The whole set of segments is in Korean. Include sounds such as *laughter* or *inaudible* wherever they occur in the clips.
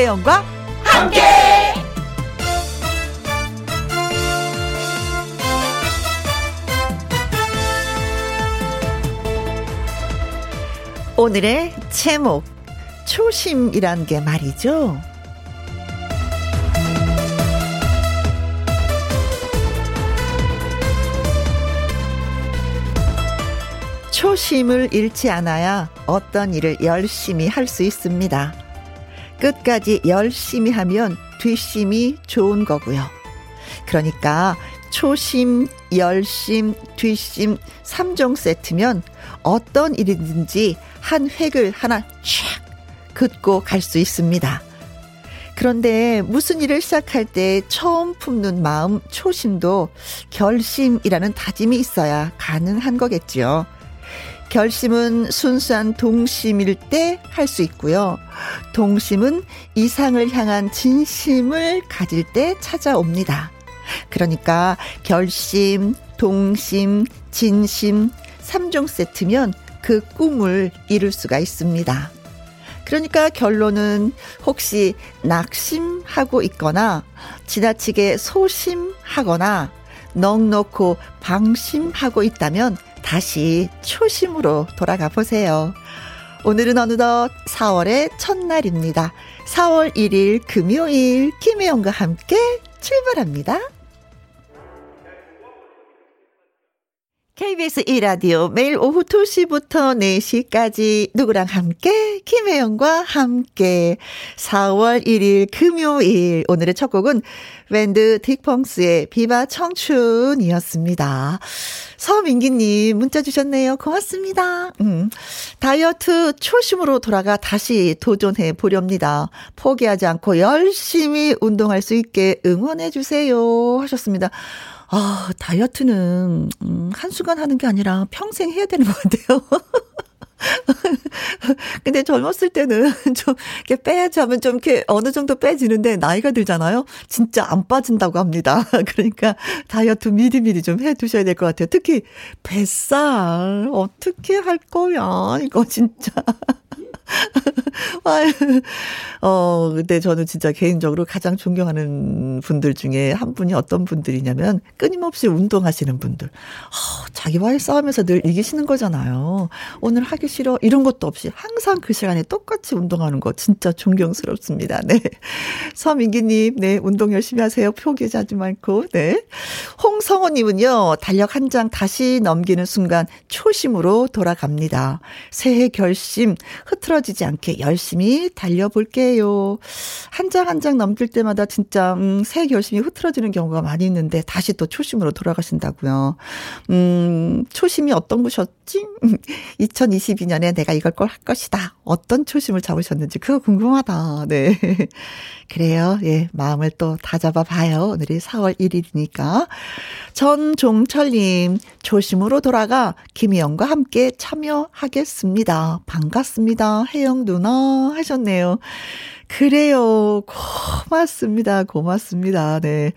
김혜영과 함께. 오늘의 제목 초심이란 게 말이죠. 초심을 잃지 않아야 어떤 일을 열심히 할 수 있습니다. 끝까지 열심히 하면 뒷심이 좋은 거고요. 그러니까 초심, 열심, 뒷심 3종 세트면 어떤 일이든지 한 획을 하나 촥 긋고 갈 수 있습니다. 그런데 무슨 일을 시작할 때 처음 품는 마음 초심도 결심이라는 다짐이 있어야 가능한 거겠지요. 결심은 순수한 동심일 때 할 수 있고요. 동심은 이상을 향한 진심을 가질 때 찾아옵니다. 그러니까 결심, 동심, 진심 3종 세트면 그 꿈을 이룰 수가 있습니다. 그러니까 결론은 혹시 낙심하고 있거나 지나치게 소심하거나 넉넉고 방심하고 있다면 다시 초심으로 돌아가 보세요. 오늘은 어느덧 4월의 첫날입니다. 4월 1일 금요일 김혜영과 함께 출발합니다. KBS 1라디오 매일 오후 2시부터 4시까지 누구랑 함께 김혜영과 함께 4월 1일 금요일 오늘의 첫 곡은 밴드 딕펑스의 비바 청춘이었습니다. 서민기님 문자 주셨네요. 고맙습니다. 음, 다이어트 초심으로 돌아가 다시 도전해 보렵니다. 포기하지 않고 열심히 운동할 수 있게 응원해 주세요 하셨습니다. 아, 다이어트는, 음, 한순간 하는 게 아니라 평생 해야 되는 것 같아요. *laughs* 근데 젊었을 때는 *laughs* 좀 이렇게 빼야지 하면 좀 이렇게 어느 정도 빼지는데 나이가 들잖아요. 진짜 안 빠진다고 합니다. *laughs* 그러니까 다이어트 미리미리 좀 해 두셔야 될 것 같아요. 특히 뱃살 어떻게 할 거야? 이거 진짜. *laughs* 어, 근데 저는 진짜 개인적으로 가장 존경하는 분들 중에 한 분이 어떤 분들이냐면 끊임없이 운동하시는 분들. 어, 자기와의 싸움에서 늘 이기시는 거잖아요. 오늘 하기 싫어. 이런 것도 없이 항상 그 시간에 똑같이 운동하는 거 진짜 존경스럽습니다. 네. 서민기님, 네. 운동 열심히 하세요. 포기하지 말고, 네. 홍성호님은요, 달력 한 장 다시 넘기는 순간 초심으로 돌아갑니다. 새해 결심, 흐트러지지 않게 열심히 달려볼게요. 한 장 한 장 넘길 때마다 진짜, 음, 새해 결심이 흐트러지는 경우가 많이 있는데 다시 또 초심으로 돌아가신다고요. 음, 초심이 어떤 것이었지? *laughs* 2022년에 내가 이걸 걸 할 것이다. 어떤 초심을 잡으셨는지 그거 궁금하다. 네. *laughs* 그래요. 예, 마음을 또 다잡아 봐요. 오늘이 4월 1일이니까. 전종철님, 조심으로 돌아가 김희영과 함께 참여하겠습니다. 반갑습니다. 혜영 누나 하셨네요. 그래요. 고맙습니다. 고맙습니다. 네.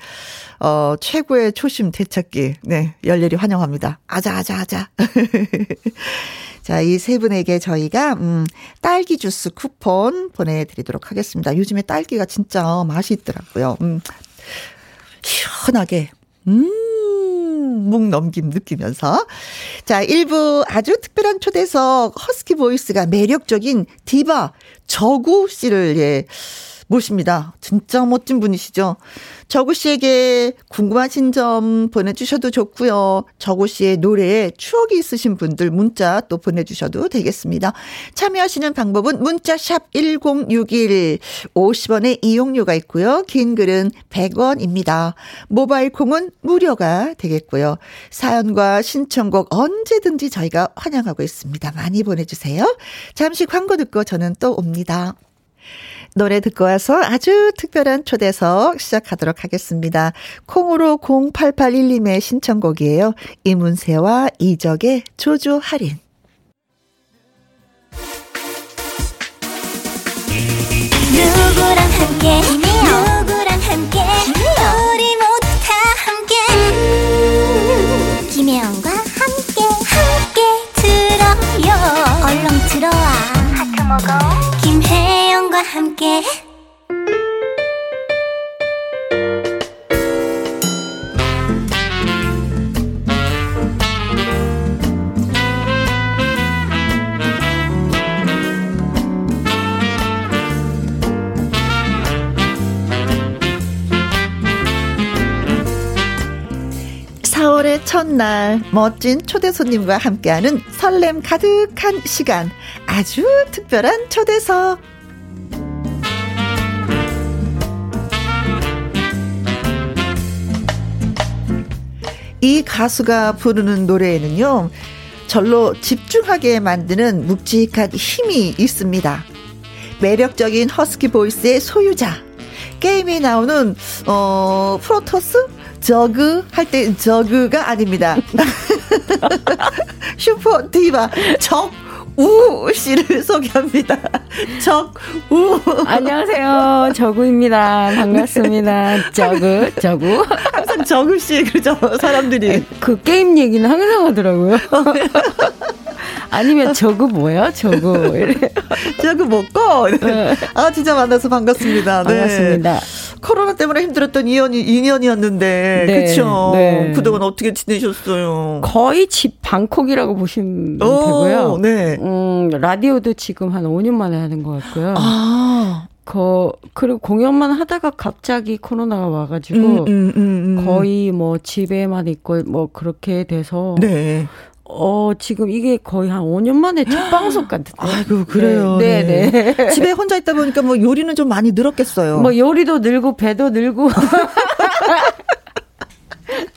어, 최고의 초심 되찾기. 네. 열렬히 환영합니다. 아자, 아자, 아자. *laughs* 자, 이 세 분에게 저희가, 음, 딸기 주스 쿠폰 보내드리도록 하겠습니다. 요즘에 딸기가 진짜 맛이 있더라고요. 음, 시원하게, 음, 목 넘김 느끼면서. 자, 일부 아주 특별한 초대석 허스키 보이스가 매력적인 디바 저구 씨를, 예, 모십니다. 진짜 멋진 분이시죠? 저구 씨에게 궁금하신 점 보내주셔도 좋고요. 저구 씨의 노래에 추억이 있으신 분들 문자 또 보내주셔도 되겠습니다. 참여하시는 방법은 문자샵 1061 50원의 이용료가 있고요. 긴 글은 100원입니다. 모바일 콩은 무료가 되겠고요. 사연과 신청곡 언제든지 저희가 환영하고 있습니다. 많이 보내주세요. 잠시 광고 듣고 저는 또 옵니다. 노래 듣고 와서 아주 특별한 초대석 시작하도록 하겠습니다. 콩으로 0881님의 신청곡이에요. 이문세와 이적의 조조 할인. 누구랑 함께 누구랑 함께 우리 모두 다 함께 음, 김혜영과 함께 함께 들어요 얼렁 들어와 하트 먹어 김혜영과 함께. 4월의 첫날 멋진 초대 손님과 함께하는 설렘 가득한 시간. 아주 특별한 초대석. 이 가수가 부르는 노래에는요, 절로 집중하게 만드는 묵직한 힘이 있습니다. 매력적인 허스키 보이스의 소유자. 게임에 나오는, 어, 프로토스? 저그? 할 때 저그가 아닙니다. *laughs* 슈퍼 디바. 적. 우 씨를 *laughs* 소개합니다. 적우 안녕하세요. 적우입니다. 반갑습니다. 적우 적우 항상 적우 씨 그러죠 사람들이 그 게임 얘기는 항상 하더라고요. 아니면 저거 뭐야? 저거. 저거 먹고. 네. 아, 진짜 만나서 반갑습니다. 네. 반갑습니다. 코로나 때문에 힘들었던 2년이, 2년이었는데. 네. 그쵸. 네. 그동안 어떻게 지내셨어요? 거의 집 방콕이라고 보시면 오, 되고요. 네. 음, 라디오도 지금 한 5년 만에 하는 것 같고요. 아. 거, 그리고 공연만 하다가 갑자기 코로나가 와가지고, 음, 음, 음, 음. 거의 뭐 집에만 있고, 뭐 그렇게 돼서, 네. 어, 지금 이게 거의 한 5년 만에 첫 방송 같은데. *gasps* 아이고, 그래요. 네, 네, 네. 집에 혼자 있다 보니까 뭐 요리는 좀 많이 늘었겠어요. 뭐 요리도 늘고, 배도 늘고. *laughs*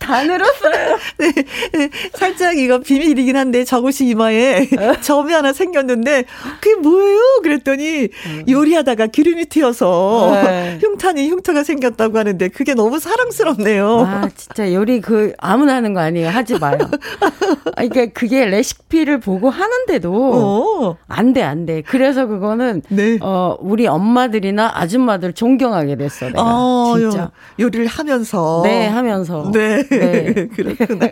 다 늘었어요. 네, 네, 살짝 이거 비밀이긴 한데 저곳이 이마에 *laughs* 점이 하나 생겼는데 그게 뭐예요? 그랬더니 음. 요리하다가 기름이 튀어서 네. 흉탄이 흉터가 생겼다고 하는데 그게 너무 사랑스럽네요. 아 진짜 요리 그 아무나 하는 거 아니에요. 하지 마요. *laughs* 아, 그러니까 그게 레시피를 보고 하는데도 안돼 안 돼. 그래서 그거는 네. 어 우리 엄마들이나 아줌마들 존경하게 됐어. 내가 아, 진짜 요, 요리를 하면서 네 하면서 네. 네. *laughs* 그렇구나.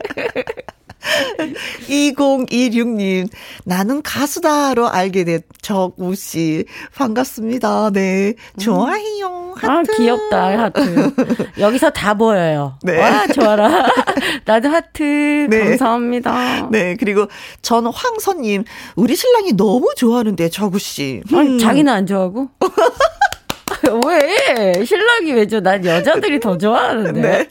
2026님, 나는 가수다로 알게 된 적우 씨. 반갑습니다. 네. 좋아해요. 하트. 아, 귀엽다. 하트. 여기서 다 보여요. 네. 와, 좋아라. *laughs* 나도 하트. 네. 감사합니다. 네. 그리고 전 황선님, 우리 신랑이 너무 좋아하는데, 적우 씨. 음. 자기는 안 좋아하고? *laughs* *laughs* 왜? 신랑이 왜죠? 난 여자들이 더 좋아하는데. 네.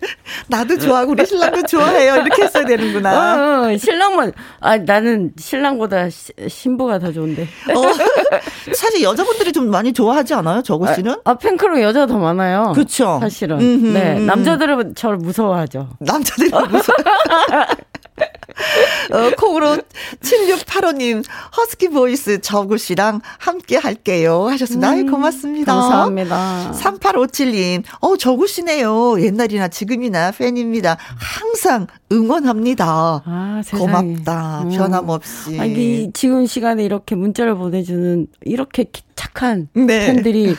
나도 좋아하고 우리 신랑도 좋아해요. 이렇게 했어야 되는구나. 어, 어, 신랑만, 아, 나는 신랑보다 시, 신부가 더 좋은데. 어, 사실 여자분들이 좀 많이 좋아하지 않아요? 저거 씨는? 아, 아 팬클럽 여자가 더 많아요. 그쵸. 사실은. 음흠. 네. 남자들은 저를 무서워하죠. 남자들이 무서워. *laughs* 어, 콩으로 7685님, husky voice 적우 씨랑 함께 할게요. 하셨습니다. 음, 고맙습니다. 감사합니다. 3857님, 어, 적우 씨네요. 옛날이나 지금이나 팬입니다. 항상 응원합니다. 아, 고맙다. 음. 변함없이. 아니, 지금 시간에 이렇게 문자를 보내주는 이렇게 착한 네. 팬들이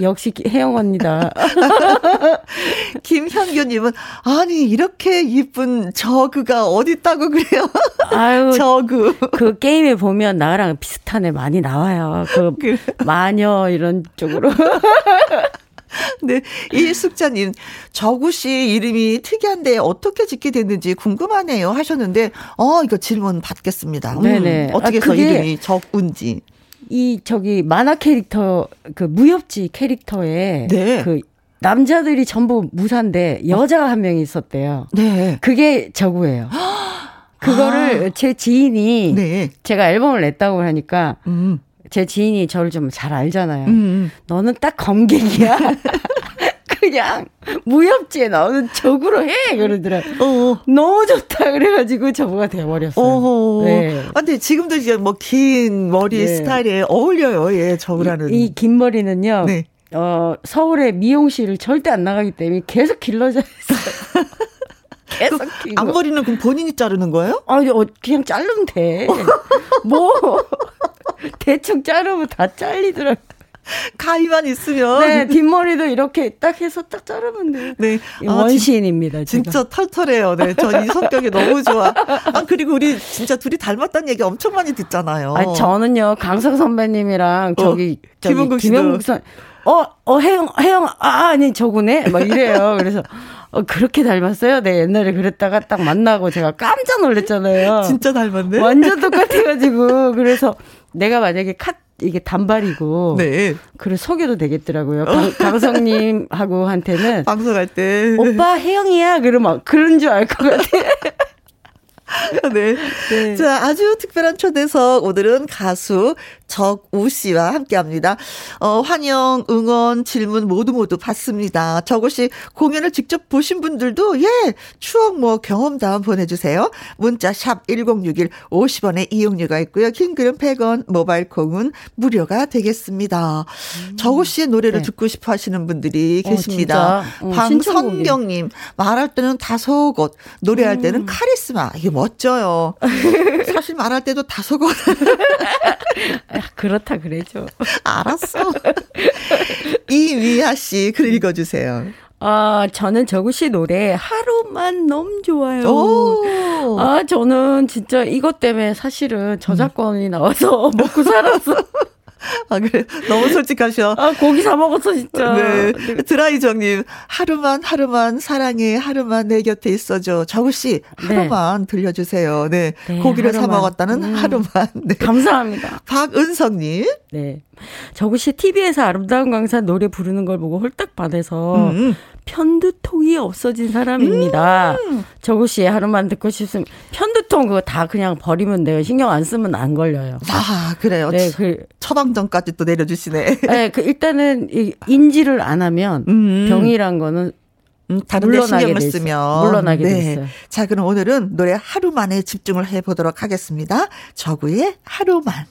역시 혜영 언니다. *laughs* 김현규님은 아니 이렇게 이쁜 적우가 어디 있다고 그래요? 아유 *laughs* 저그 그 게임에 보면 나랑 비슷한 애 많이 나와요. 그 *laughs* 그래. 마녀 이런 쪽으로. 네, 이숙자님, 저구 씨 이름이 특이한데 어떻게 짓게 됐는지 궁금하네요 하셨는데, 어, 이거 질문 받겠습니다. 음, 네네. 어떻게 해서 아, 이름이 적운지. 이 저기 만화 캐릭터 그 무협지 캐릭터에 네. 그 남자들이 전부 무사인데 여자가 한 명이 있었대요. 네. 그게 저구예요. 그거를 아. 제 지인이 네. 제가 앨범을 냈다고 하니까 음. 제 지인이 저를 좀 잘 알잖아요. 음, 음. 너는 딱 검객이야. *laughs* 그냥 무협지에 나오는 적으로 해 그러더라. 어. 너무 좋다 그래가지고 저거가 돼버렸어요. 어허. 네. 아, 근데 지금도 이제 뭐 긴 머리 네. 스타일에 어울려요. 예, 저거라는. 이 긴 머리는요. 네. 어 서울에 미용실을 절대 안 나가기 때문에 계속 길러져 있어요. *laughs* 계속 그 앞머리는 그럼 본인이 자르는 거예요? 아니, 어, 그냥 자르면 돼. *laughs* 뭐 대충 자르면 다 잘리더라고. *laughs* 가위만 있으면. 네, 뒷머리도 이렇게 딱 해서 딱 자르면 돼. 네. 아, 원시인입니다. 진짜 제가. 털털해요. 네. 전 이 성격이 너무 좋아. 아, 그리고 우리 진짜 둘이 닮았다는 얘기 엄청 많이 듣잖아요. 아, 저는요, 강석 선배님이랑 어, 저기, 어, 저기 김은국 김은국 선, 어, 어, 혜영, 혜영, 아, 아니, 저구네? 막 이래요. 그래서, 어, 그렇게 닮았어요? 네, 옛날에 그랬다가 딱 만나고 제가 깜짝 놀랐잖아요. 진짜 닮았네? 완전 똑같아가지고. 그래서 내가 만약에 카, 이게 단발이고. 네. 그래, 속여도 되겠더라고요. 강, 강성님하고 한테는. 방송할 때. 오빠 혜영이야. 그러면 그런 줄 알 것 같아. *laughs* *laughs* 네. 네. 자, 아주 특별한 초대석. 오늘은 가수 적우 씨와 함께 합니다. 어, 환영, 응원, 질문 모두 모두 받습니다. 적우 씨 공연을 직접 보신 분들도, 예, 추억 뭐 경험담 보내주세요. 문자 샵 1061 50원의 이용료가 있고요. 킹글은 100원, 모바일 콩은 무료가 되겠습니다. 음. 적우 씨의 노래를 네. 듣고 싶어 하시는 분들이 어, 계십니다. 어, 방성경님, 말할 때는 다소곳, 노래할 때는 음. 카리스마. 이게 멋져요. *laughs* 사실 말할 때도 다소곳. 그렇다 그래죠. 알았어. 이미아 씨, 글 읽어주세요. 아, 저는 정우 씨 노래 하루만 너무 좋아요. 오. 아, 저는 진짜 이것 때문에 사실은 저작권이 나와서 *laughs* 먹고 살았어. *laughs* 아, 그래. 너무 솔직하셔. 아, 고기 사 먹었어, 진짜. 네. 네. 드라이정님, 하루만, 하루만 사랑해, 하루만 내 곁에 있어줘. 정우씨, 하루만 네. 들려주세요. 네. 네 고기를 하루만. 사 먹었다는 음. 하루만. 네. 감사합니다. 박은성님. 네. 정우씨 TV에서 아름다운 강사 노래 부르는 걸 보고 홀딱 반해서 음. 편두통이 없어진 사람입니다. 음. 저구 씨 하루만 듣고 싶으면 편두통 그거 다 그냥 버리면 돼요. 신경 안 쓰면 안 걸려요. 아 그래요. 네, 그 처방전까지 또 내려주시네. *laughs* 네, 그 일단은 인지를 안 하면 음. 병이란 거는 음, 다른 데 신경을 쓰면 물러나게 네. 됐어요. 자, 그럼 오늘은 노래 하루만에 집중을 해 보도록 하겠습니다. 저구의 하루만.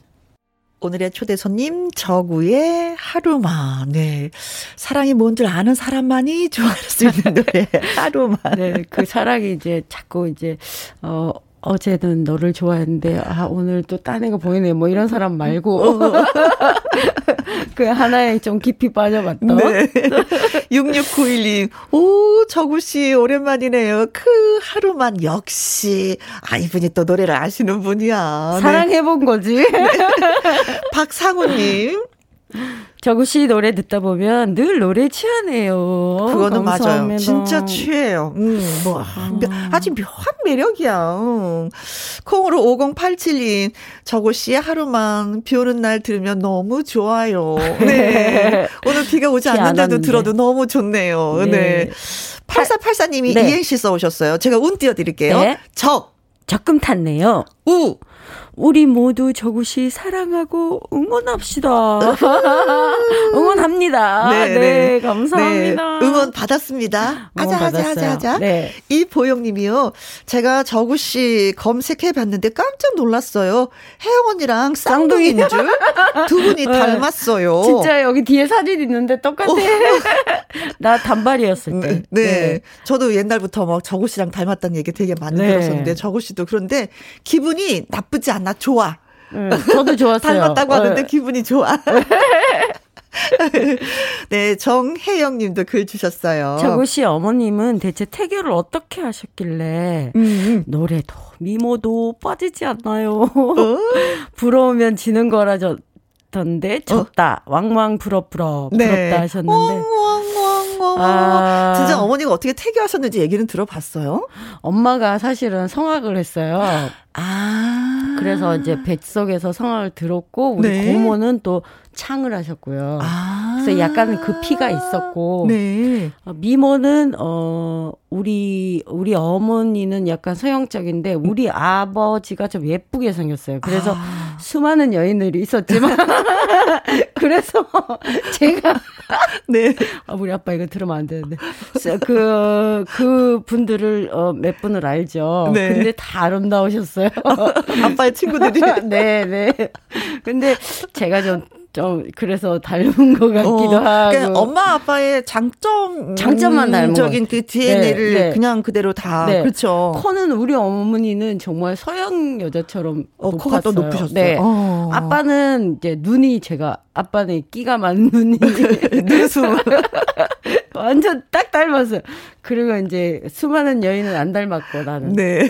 오늘의 초대 손님 저구의 하루만. 네. 사랑이 뭔 줄 아는 사람만이 좋아할 수 있는 노래. *laughs* 하루만. 네. 그 사랑이 이제 자꾸 이제 어 어제는 너를 좋아했는데 아 오늘 또 딴 애가 보이네 뭐 이런 사람 말고 어. *laughs* 그 하나에 좀 깊이 빠져봤던 네. 6691님 오 정우 씨 오랜만이네요 그 하루만 역시 아 이분이 또 노래를 아시는 분이야 네. 사랑해본 거지 네. 박상우님 저구 씨 노래 듣다 보면 늘 노래 취하네요. 그거는 감사합니다. 맞아요. 진짜 취해요. 음, 뭐, 아. 아주 묘한 매력이야. 음. 콩으로 5087님, 저구 씨 하루만 비 오는 날 들으면 너무 좋아요. 네. 오늘 비가 오지 않는데도 들어도 너무 좋네요. 네. 네. 8484님이 네. 이행시 써오셨어요. 제가 운 띄워드릴게요. 네. 적. 적금 탔네요. 우. 우리 모두 저곳이 사랑하고 응원합시다. *laughs* 응원합니다. 네, 네, 네 감사합니다. 네, 응원 받았습니다. 아자, 아자, 아자, 아자. 네. 이보영 님이요. 제가 저곳이 검색해 봤는데 깜짝 놀랐어요. 혜영 언니랑 쌍둥이인 줄. 두 분이 네. 닮았어요. 진짜 여기 뒤에 사진 있는데 똑같아. 어. *laughs* 나 단발이었을 때. 네. 네. 저도 옛날부터 막 저곳이랑 닮았다는 얘기 되게 많이 네. 들었었는데 저곳이도 그런데 기분이 나쁘지 않나 좋아. 네, 저도 좋았어요. *laughs* 닮았다고 하는데 네. 기분이 좋아. *laughs* 네, 정혜영 님도 글 주셨어요. 저구 씨 어머님은 대체 태교를 어떻게 하셨길래 음. 음. 노래도 미모도 빠지지 않나요? 어? *laughs* 부러우면 지는 거라죠. 던데 졌다 어? 왕왕 부럽부럽 네. 부럽다 하셨는데 왕왕왕왕 아. 진짜 어머니가 어떻게 태교하셨는지 얘기는 들어봤어요? 엄마가 사실은 성악을 했어요. 아. 그래서 이제 뱃속에서 성악을 들었고 우리 네. 고모는 또 창을 하셨고요. 아. 그래서 약간 그 피가 있었고 네. 어, 미모는 어 우리 우리 어머니는 약간 서양적인데 우리 아버지가 좀 예쁘게 생겼어요. 그래서 아. 수많은 여인들이 있었지만 *laughs* 그래서 제가 네 아, 우리 아빠 이거 들으면 안 되는데 그그 그 분들을 어, 몇 분을 알죠. 네. 근데 다 아름다우셨어요. *laughs* 아빠의 친구들이 *laughs* 네 네. 근데 제가 좀좀 그래서 닮은 것 같기도 어, 하고. 그러니까 엄마 아빠의 장점 장점만 닮은 적인 그 DNA를 네, 네. 그냥 그대로 다 네. 그렇죠. 코는 우리 어머니는 정말 서양 여자처럼 어, 높았어요. 코가 또 높으셨어요. 네. 어. 아빠는 이제 눈이 제가 아빠는 끼가 많은 눈이 *laughs* 눈수 완전 딱 닮았어요. 그리고 이제 수많은 여인은 안 닮았고 나는. 네.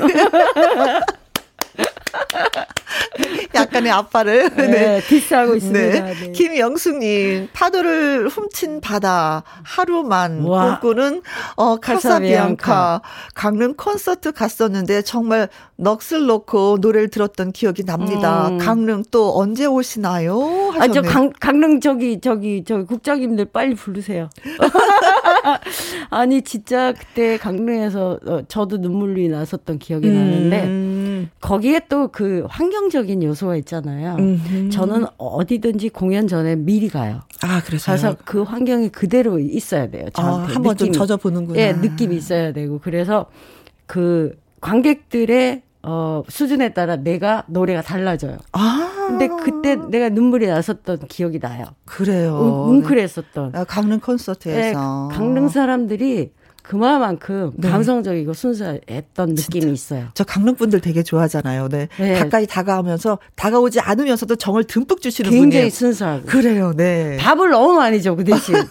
*laughs* 약간의 아빠를 네, 네. 디스하고 있습니다. 네. 네. 김영숙님 파도를 훔친 바다 하루만 꿈꾸는 어 카사비앙카 강릉 콘서트 갔었는데 정말 넋을 놓고 노래를 들었던 기억이 납니다. 음. 강릉 또 언제 오시나요? 아저 강릉 저기 저기 저기 국장님들 빨리 부르세요. *laughs* 아니 진짜 그때 강릉에서 어, 저도 눈물이 났었던 기억이 음. 나는데 거기에 또 그 환경적인 요소가 있잖아요. 음흠. 저는 어디든지 공연 전에 미리 가요. 아, 그래서 가서 그 환경이 그대로 있어야 돼요. 저한테 아, 한번 좀 젖어 보는구나. 예, 느낌이 있어야 되고 그래서 그 관객들의 어, 수준에 따라 내가 노래가 달라져요. 아. 근데 그때 내가 눈물이 났었던 기억이 나요. 그래요. 웅, 웅크랬었던. 아, 강릉 콘서트에서. 네, 강릉 사람들이 그만큼 네. 감성적이고 순수했던 느낌이 있어요. 저 강릉 분들 되게 좋아하잖아요. 네. 네. 가까이 다가오면서 다가오지 않으면서도 정을 듬뿍 주시는 굉장히 분이에요. 순수하고. 그래요. 네. 밥을 너무 많이 줘, 그 대신. *laughs*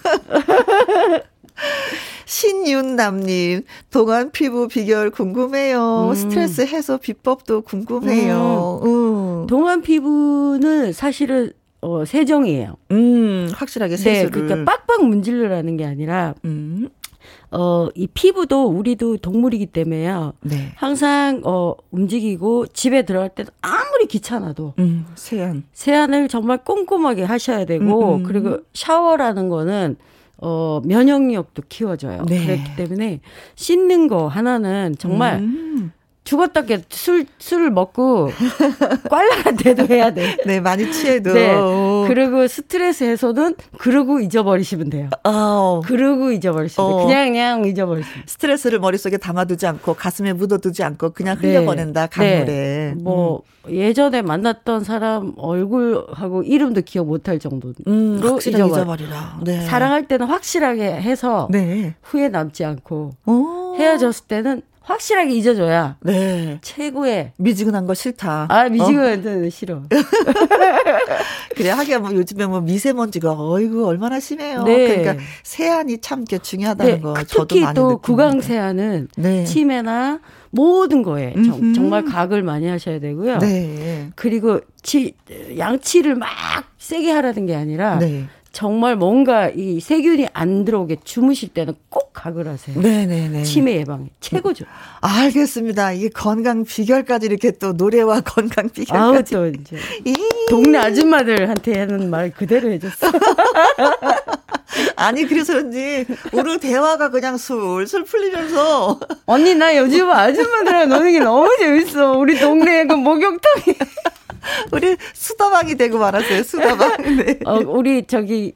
신윤남님, 동안 피부 비결 궁금해요. 음. 스트레스 해소 비법도 궁금해요. 음. 음. 동안 피부는 사실은 어, 세정이에요. 음, 확실하게 세수를. 네, 그러니까 빡빡 문질러라는 게 아니라, 음. 어, 이 피부도 우리도 동물이기 때문에요. 네. 항상, 어, 움직이고 집에 들어갈 때도 아무리 귀찮아도. 음, 세안. 세안을 정말 꼼꼼하게 하셔야 되고, 음, 음. 그리고 샤워라는 거는 어, 면역력도 키워줘요. 네. 그렇기 때문에 씻는 거 하나는 정말 음. 죽었다 깨 술, 술을 먹고 *laughs* 꽐라가 돼도 해야 돼. 네, 많이 취해도. 네. 그리고 스트레스 해소는 그러고 잊어버리시면 돼요. 어. 그러고 잊어버리시면 어. 돼요. 그냥, 그냥 잊어버리시면 스트레스를 머릿속에 담아두지 않고 가슴에 묻어두지 않고 그냥 네. 흘려보낸다, 강물에. 네. 뭐, 음. 예전에 만났던 사람 얼굴하고 이름도 기억 못할 정도로 음, 잊어버려. 잊어버리라. 네. 사랑할 때는 확실하게 해서 네. 후회 남지 않고 오. 헤어졌을 때는 확실하게 잊어줘야. 네. 최고의. 미지근한 거 싫다. 아, 미지근한 거 어? 싫어. *laughs* 그래, 하기야 뭐 요즘에 뭐 미세먼지가 어이구, 얼마나 심해요. 네. 그러니까 세안이 참 중요하다는 네. 거 저도 많이 또 구강 세안은 네. 치매나 모든 거에 정, 정말 각을 많이 하셔야 되고요. 네. 그리고 치, 양치를 막 세게 하라는 게 아니라 네. 정말 뭔가 이 세균이 안 들어오게 주무실 때는 꼭 각을 하세요. 네네네. 치매 예방에 최고죠. 알겠습니다. 이게 건강 비결까지 이렇게 또 노래와 *laughs* 건강 비결까지. 아우 또 이제 동네 아줌마들한테 하는 말 그대로 해줬어. *laughs* 아니 그래서 그런지 오늘 대화가 그냥 술술 풀리면서 언니 나 요즘 아줌마들이랑 노는 게 너무 재밌어. 우리 동네에 그 목욕탕이 *laughs* 우리 수다방이 되고 말았어요. 수다방. *laughs* 네. 어, 우리 저기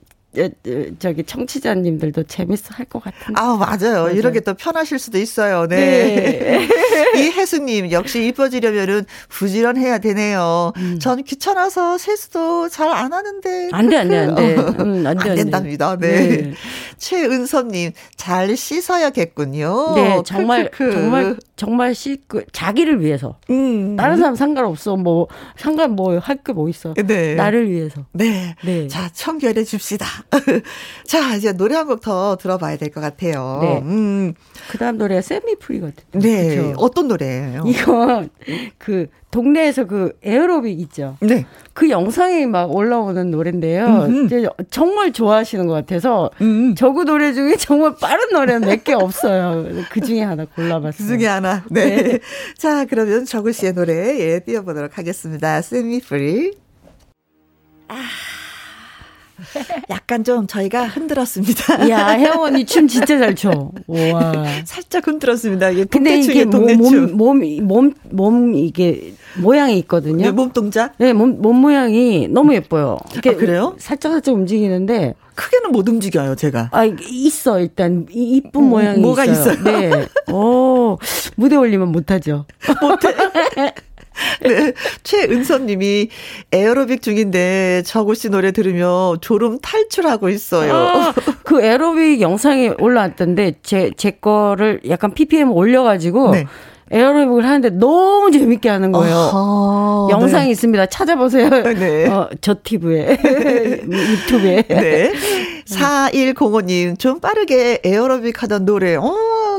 저기 청취자님들도 재밌어 할 것 같은데. 아, 맞아요. 맞아요. 이렇게 또 편하실 수도 있어요. 네. 네. *laughs* 이혜수님, 역시 이뻐지려면은 부지런해야 되네요. 음. 전 귀찮아서 세수도 잘 안 하는데. 안 돼, 안 돼, 안 돼. 음, 안, 돼, 안 된답니다. 네. 네. 최은섭님, 잘 씻어야겠군요. 네, 정말, 크크크. 정말, 정말 씻고, 자기를 위해서. 음. 다른 사람 상관없어. 뭐, 상관 뭐, 할 게 뭐 있어. 네. 나를 위해서. 네. 네. 자, 청결해 줍시다. *laughs* 자, 이제 노래 한 곡 더 들어봐야 될 것 같아요. 네. 음. 그 다음 노래가 세미프리거든요. 네. 그렇죠? 어떤 노래예요? 이건 그 동네에서 그 에어로빅 있죠. 네. 그 영상이 막 올라오는 노래인데요. 이제 정말 좋아하시는 것 같아서 음. 저그 노래 중에 *laughs* 정말 빠른 노래는 몇 개 없어요. 그 중에 하나 골라봤어요. 그 중에 하나. 네. 네. *laughs* 자, 그러면 저그 씨의 노래 예, 띄워보도록 하겠습니다. 세미프리. 아. *laughs* 약간 좀 저희가 흔들었습니다. 야, 혜영 언니 춤 진짜 잘 춰. 와. 살짝 흔들었습니다. 이게 근데 이게 몸, 몸, 몸, 몸, 몸, 이게 모양이 있거든요. 네, 몸 동작? 네, 몸, 몸 모양이 너무 예뻐요. 아, 그래요? 살짝 살짝 움직이는데. 크게는 못 움직여요, 제가. 아, 있어, 일단. 이, 이쁜 음, 모양이 뭐가 있어요. 있어요. 네. 오, 무대 올리면 못하죠. 못해. *laughs* *laughs* 네. 최은선 님이 에어로빅 중인데 저구 씨 노래 들으며 졸음 탈출하고 있어요. 아, 그 에어로빅 영상이 올라왔던데 제, 제 거를 약간 PPM 올려가지고 네. 에어로빅을 하는데 너무 재밌게 하는 거예요. 아하, 영상이 네. 있습니다. 찾아보세요. 네. 어, 저 TV에. *laughs* 유튜브에. 네. 4105님, 좀 빠르게 에어로빅 하던 노래, 어,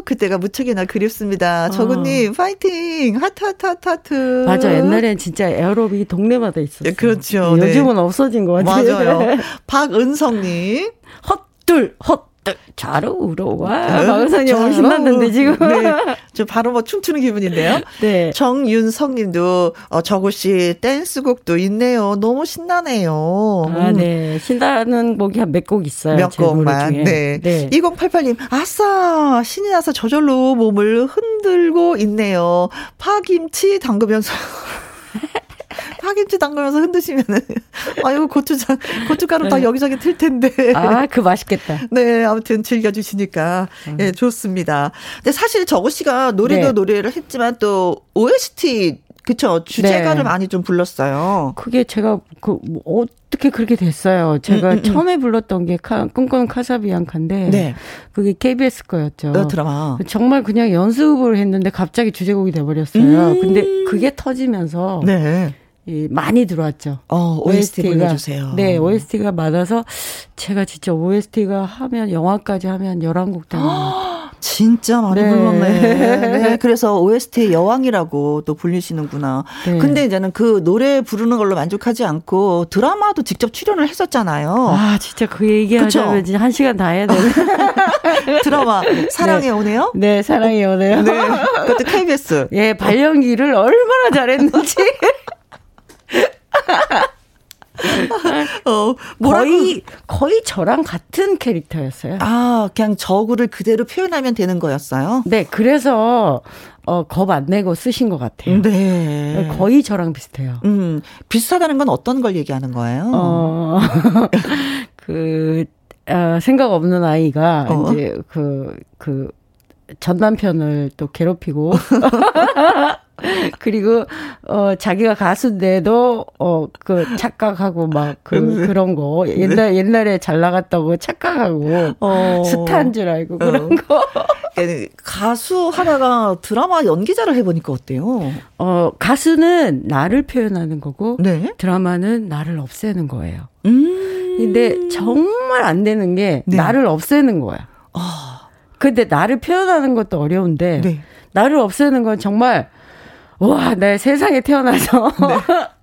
그때가 무척이나 그립습니다. 어. 적우님, 파이팅! 하트, 하트, 하트, 하트. 맞아. 옛날엔 진짜 에어로빅이 동네마다 있었어요. 네, 그렇죠. 요즘은 네. 없어진 것 같아요. 맞아요. *laughs* 박은성님. 헛둘, 헛 잘 울어와. 마은상이 너무 신났는데 지금. 네. 저 바로 뭐 춤추는 기분인데요. *laughs* 네. 정윤성 님도 어, 적우 씨 댄스곡도 있네요. 너무 신나네요. 아, 네. 신나는 곡이 한 몇 곡 있어요. 몇 곡만. 네. 네. 2088님, 아싸! 신이 나서 저절로 몸을 흔들고 있네요. 파김치 담그면서. *laughs* *laughs* 파김치 담그면서 흔드시면은 *laughs* 아유 고추장 고춧가루 네. 다 여기저기 틀 텐데. 아, 그 맛있겠다. *laughs* 네, 아무튼 즐겨 주시니까 음. 예, 좋습니다. 근데 사실 저거 씨가 노래도 네. 노래를 했지만 또 OST 그쵸 주제가를 네. 많이 좀 불렀어요. 그게 제가 그 뭐 어떻게 그렇게 됐어요. 제가 음, 음, 음. 처음에 불렀던 게 카, 꿈꾸는 카사비앙카인데 네. 그게 KBS 거였죠. 어, 드라마. 정말 그냥 연습을 했는데 갑자기 주제곡이 돼버렸어요. 음. 근데 그게 터지면서 네. 이 많이 들어왔죠. 어, OST 불러주세요. 네, OST가 많아서 제가 진짜 OST가 하면 영화까지 하면 11곡 되는 것 진짜 많이 네. 불렀네. *laughs* 네. 그래서 OST의 여왕이라고 또 불리시는구나. 네. 근데 이제는 그 노래 부르는 걸로 만족하지 않고 드라마도 직접 출연을 했었잖아요. 아, 진짜 그 얘기하자면 이제 한 시간 다 해야 되네. *laughs* 드라마 사랑에 네. 오네요? 네, 사랑에 오네요. 네. 그것도 KBS. 예, 발연기를 얼마나 잘했는지. *laughs* 어, 거의 거의 저랑 같은 캐릭터였어요. 아, 그냥 저구를 그대로 표현하면 되는 거였어요? 네, 그래서 어, 겁 안 내고 쓰신 것 같아요. 네. 거의 저랑 비슷해요. 음, 비슷하다는 건 어떤 걸 얘기하는 거예요? 어, *laughs* 그, 어, 생각 없는 아이가 어. 이제 그, 그, 전 남편을 또 괴롭히고 *laughs* *laughs* 그리고 어 자기가 가수인데도 어그 착각하고 막그 네. 그런 거 옛날 네. 옛날에 잘 나갔다고 착각하고 어. 스타인 줄 알고 그런 어. 거. *laughs* 가수 하다가 드라마 연기자를 해보니까 어때요? 어 가수는 나를 표현하는 거고 네? 드라마는 나를 없애는 거예요. 음. 근데 정말 안 되는 게 네. 나를 없애는 거야. 아. 근데 나를 표현하는 것도 어려운데 네. 나를 없애는 건 정말 와, 내 세상에 태어나서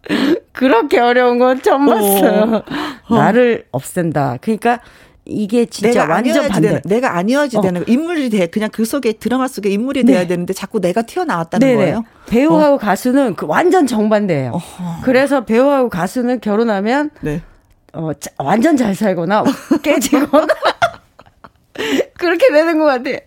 네. *laughs* 그렇게 어려운 건 처음 어. 봤어요. 어. 나를 없앤다. 그러니까 이게 진짜 완전 반대. 되는, 내가 아니어야지 어. 되는 거. 인물이 돼. 그냥 그 속에 드라마 속에 인물이 네. 돼야 되는데 자꾸 내가 튀어나왔다는 네네. 거예요. 배우하고 어. 가수는 그 완전 정반대예요. 어허. 그래서 배우하고 가수는 결혼하면 네. 어, 완전 잘 살거나 깨지거나 *laughs* *laughs* 그렇게 되는 것 같아요.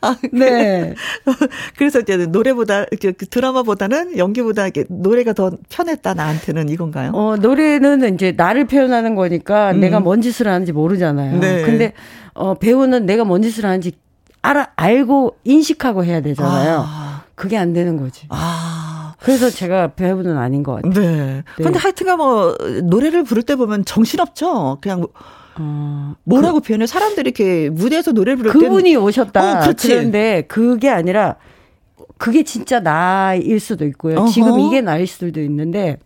아, 네. *laughs* 그래서 이제 노래보다 그 드라마보다는 연기보다 노래가 더 편했다 나한테는 이건가요? 어 노래는 이제 나를 표현하는 거니까 음. 내가 뭔 짓을 하는지 모르잖아요. 네. 근데 어 배우는 내가 뭔 짓을 하는지 알아 알고 인식하고 해야 되잖아요. 아. 그게 안 되는 거지. 아. 그래서 제가 배우는 아닌 것 같아요. 네. 네. 근데 하여튼가 뭐 노래를 부를 때 보면 정신없죠. 그냥 뭐 어, 뭐라고 그, 표현해? 사람들이 이렇게 무대에서 노래 부를 때 그분이 오셨다. 어, 그런데 그게 아니라 그게 진짜 나일 수도 있고요. 어허. 지금 이게 나일 수도 있는데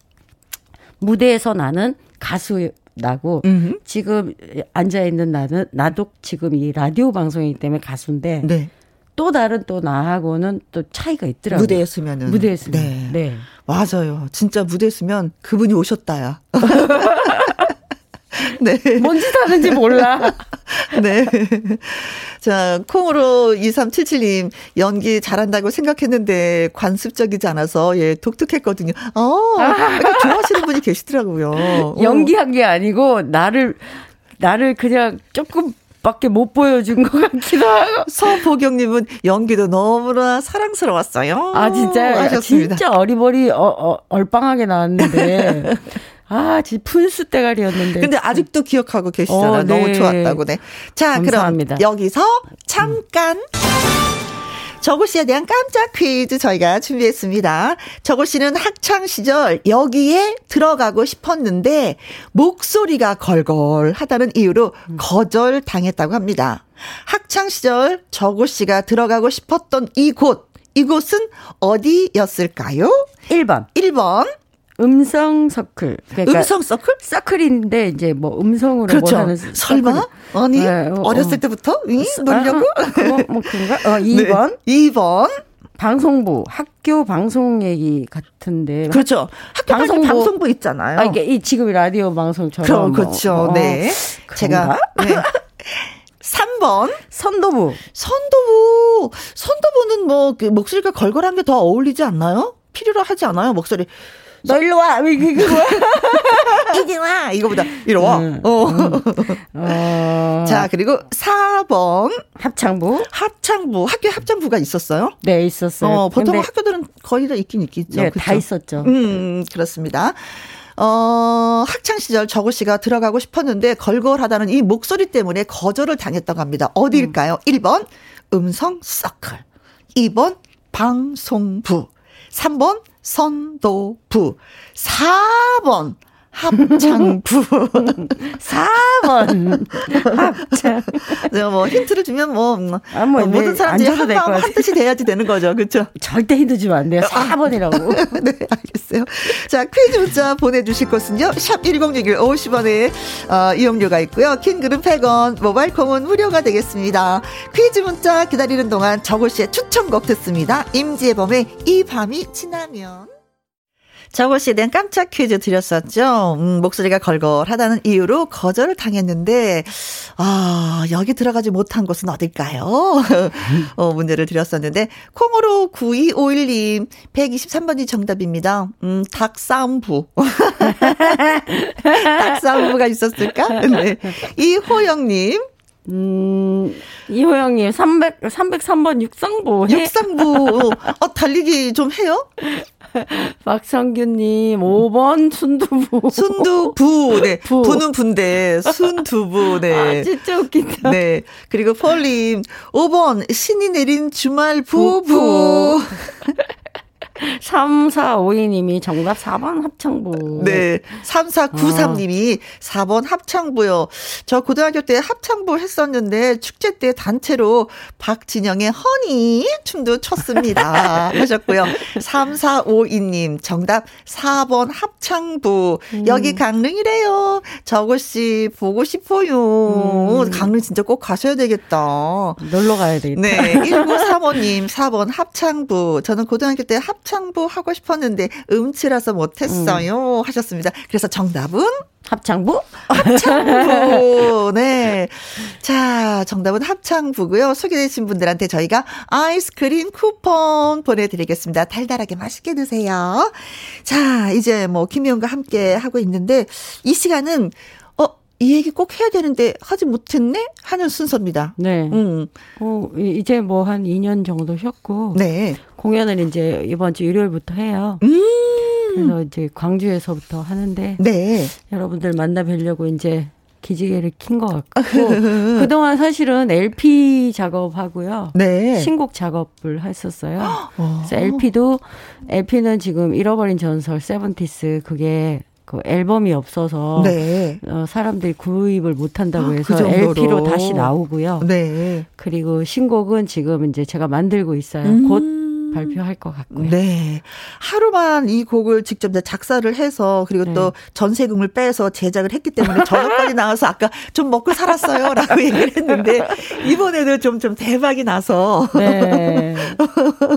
무대에서 나는 가수 나고 음흠. 지금 앉아 있는 나는 나도 지금 이 라디오 방송이기 때문에 가수인데 네. 또 다른 또 나하고는 또 차이가 있더라고요. 무대에 서면은 무대에 서면 네. 네. 맞아요. 진짜 무대에 서면 그분이 오셨다야. *laughs* *laughs* 네. 뭔짓 하는지 몰라. *laughs* 네. 자, 콩으로 2377님, 연기 잘한다고 생각했는데 관습적이지 않아서, 예, 독특했거든요. 어, 아. *laughs* 좋아하시는 분이 계시더라고요. 어. 연기한 게 아니고, 나를, 나를 그냥 조금 밖에 못 보여준 것 같기도 하고. 서보경님은 연기도 너무나 사랑스러웠어요. 아, 진짜. 하셨습니다. 진짜 어리버리, 어, 어, 얼빵하게 나왔는데. 아, 진짜 푼수 대가리였는데. 근데 아직도 기억하고 계시잖아요. 어, 네. 너무 좋았다고, 네. 자, 감사합니다. 그럼 여기서 잠깐. 저고 씨에 대한 깜짝 퀴즈 저희가 준비했습니다. 저고 씨는 학창 시절 여기에 들어가고 싶었는데 목소리가 걸걸하다는 이유로 거절 당했다고 합니다. 학창 시절 저고 씨가 들어가고 싶었던 이곳 이곳은 어디였을까요? 1번. 1번 음성 서클. 그러니까 음성 서클? 서클인데 이제 뭐 음성으로 그렇죠. 뭐 하는 설마? 아니 네, 어, 어렸을 때부터 응? 놀려고? 아, 아뭐 그런가? 어, 2번. 네. 2번. 방송부 학교 방송 얘기 같은데 그렇죠 학교 방송부, 방송부 있잖아요. 아 이게 이 지금 라디오 방송처럼 그럼 뭐, 그렇죠. 뭐, 네 어, 제가 네. 3번 선도부 선도부 선도부는 뭐 그 목소리가 걸걸한 게 더 어울리지 않나요? 필요로 하지 않아요 목소리 너 일로 와. 이게 뭐야? *laughs* 이리 와. 이거보다 이리 와. 음, 어. 음. *laughs* 어. 자, 그리고 4번. 합창부. 합창부. 학교에 합창부가 있었어요? 네, 있었어요. 어, 보통 학교들은 거의 다 있긴 있겠죠. 네, 그쵸? 다 있었죠. 음, 그렇습니다. 어, 학창 시절 저구 씨가 들어가고 싶었는데 걸걸하다는 이 목소리 때문에 거절을 당했다고 합니다. 어디일까요? 음. 1번 음성 서클. 2번 방송부. 3번 선도부. 4번 합창부. *laughs* 4번. 합창. 내가 뭐 힌트를 주면 뭐, 뭐 아, 뭐 모든 사람들이 한, 마음 한 뜻이 돼야지 되는 거죠. 그렇죠? 절대 힌트 주면 안 돼요. 4번이라고. *laughs* 네, 알겠어요. 자, 퀴즈 문자 보내주실 곳은요. 샵 1061 50원에 어, 이용료가 있고요. 킹그룹 100원, 모바일 콩은 무료가 되겠습니다. 퀴즈 문자 기다리는 동안 저글 씨의 추천곡 듣습니다. 임지혜범의 이 밤이 지나면. 저거 씨에 대한 깜짝 퀴즈 드렸었죠. 음, 목소리가 걸걸하다는 이유로 거절을 당했는데, 아, 여기 들어가지 못한 곳은 어딜까요? *laughs* 어, 문제를 드렸었는데, 콩으로 9251님, 123번이 정답입니다. 음, 닭싸움부. *laughs* 닭싸움부가 있었을까? 네. 이호영님, 음, 이호영님, 300, 303번 육상부. 육상부. 어, 달리기 좀 해요? *laughs* 박성규님, 5번 순두부. 순두부. *laughs* 네. 부. 부는 분데, 순두부. 네. 아, 진짜 웃긴다. 네. 그리고 펄님, 5번, 신이 내린 주말 부부. *laughs* 부부. 3452님이 정답 4번 합창부. 네. 3493님이 아. 4번 합창부요. 저 고등학교 때 합창부 했었는데 축제 때 단체로 박진영의 허니 춤도 췄습니다. *laughs* 하셨고요. 3452님 정답 4번 합창부. 음. 여기 강릉이래요. 저것이 보고 싶어요. 음. 강릉 진짜 꼭 가셔야 되겠다. 놀러 가야 되겠다. 네. 1935님 4번 합창부. 저는 고등학교 때 합. 합창부 하고 싶었는데 음치라서 못했어요. 음. 하셨습니다. 그래서 정답은 합창부? 합창부. *laughs* 네. 자, 정답은 합창부고요. 소개되신 분들한테 저희가 아이스크림 쿠폰 보내드리겠습니다. 달달하게 맛있게 드세요. 자, 이제 뭐 김희영과 함께 하고 있는데 이 시간은 이 얘기 꼭 해야 되는데 하지 못했네 하는 순서입니다. 네. 음. 어, 이제 뭐 한 2년 정도 쉬었고. 네. 공연을 이제 이번 주 일요일부터 해요. 음. 그래서 이제 광주에서부터 하는데. 네. 여러분들 만나 뵈려고 이제 기지개를 킨 것 같고. 그동안 사실은 LP 작업하고요. 네. 신곡 작업을 했었어요. 그래서 LP도, LP는 지금 잃어버린 전설 세븐티스 그게 그 앨범이 없어서 네. 어, 사람들이 구입을 못 한다고 아, 해서 그 LP로 다시 나오고요. 네. 그리고 신곡은 지금 이제 제가 만들고 있어요. 음. 곧 발표할 것 같고요. 네. 하루만 이 곡을 직접 작사를 해서 그리고 네. 또 전세금을 빼서 제작을 했기 때문에 저녁까지 *laughs* 나와서 아까 좀 먹고 살았어요. 라고 *laughs* 얘기를 했는데 이번에도 좀, 좀 대박이 나서. 네.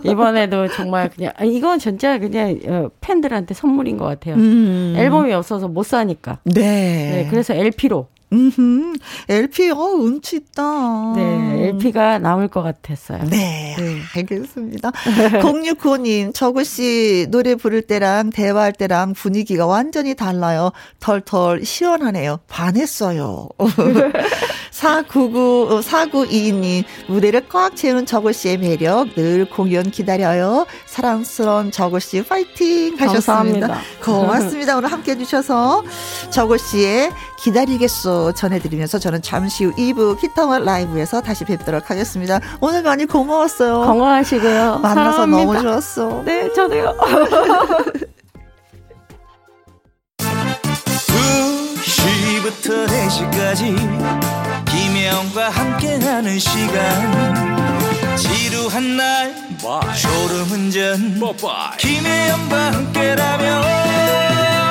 이번에도 정말 그냥, 이건 진짜 그냥 어, 팬들한테 선물인 것 같아요. 음. 앨범이 없어서 못 사니까. 네. 네. 그래서 LP로. 음, LP, 어, 운치 있다. 네, LP가 나올 것 같았어요. 네, 네. 알겠습니다. *laughs* 0695님, 저구씨 노래 부를 때랑 대화할 때랑 분위기가 완전히 달라요. 털털 시원하네요. 반했어요. *laughs* 499, 4922님, 어, 무대를 꽉 채우는 저구씨의 매력 늘 공연 기다려요. 사랑스러운 저구씨 파이팅 하셨습니다. 감사합니다. 고맙습니다. 오늘 함께 해주셔서 저구씨의 기다리겠소 전해드리면서 저는 잠시 후 2부 기타와 라이브에서 다시 뵙도록 하겠습니다. 오늘 많이 고마웠어요. 건강하시고요. 만나서 사랑합니다. 너무 좋았어. 네, 저도요. 2시부터 4시까지 김혜영과 함께하는 시간 지루한 날 Bye. 졸음운전 Bye. 김혜영과 함께라면 저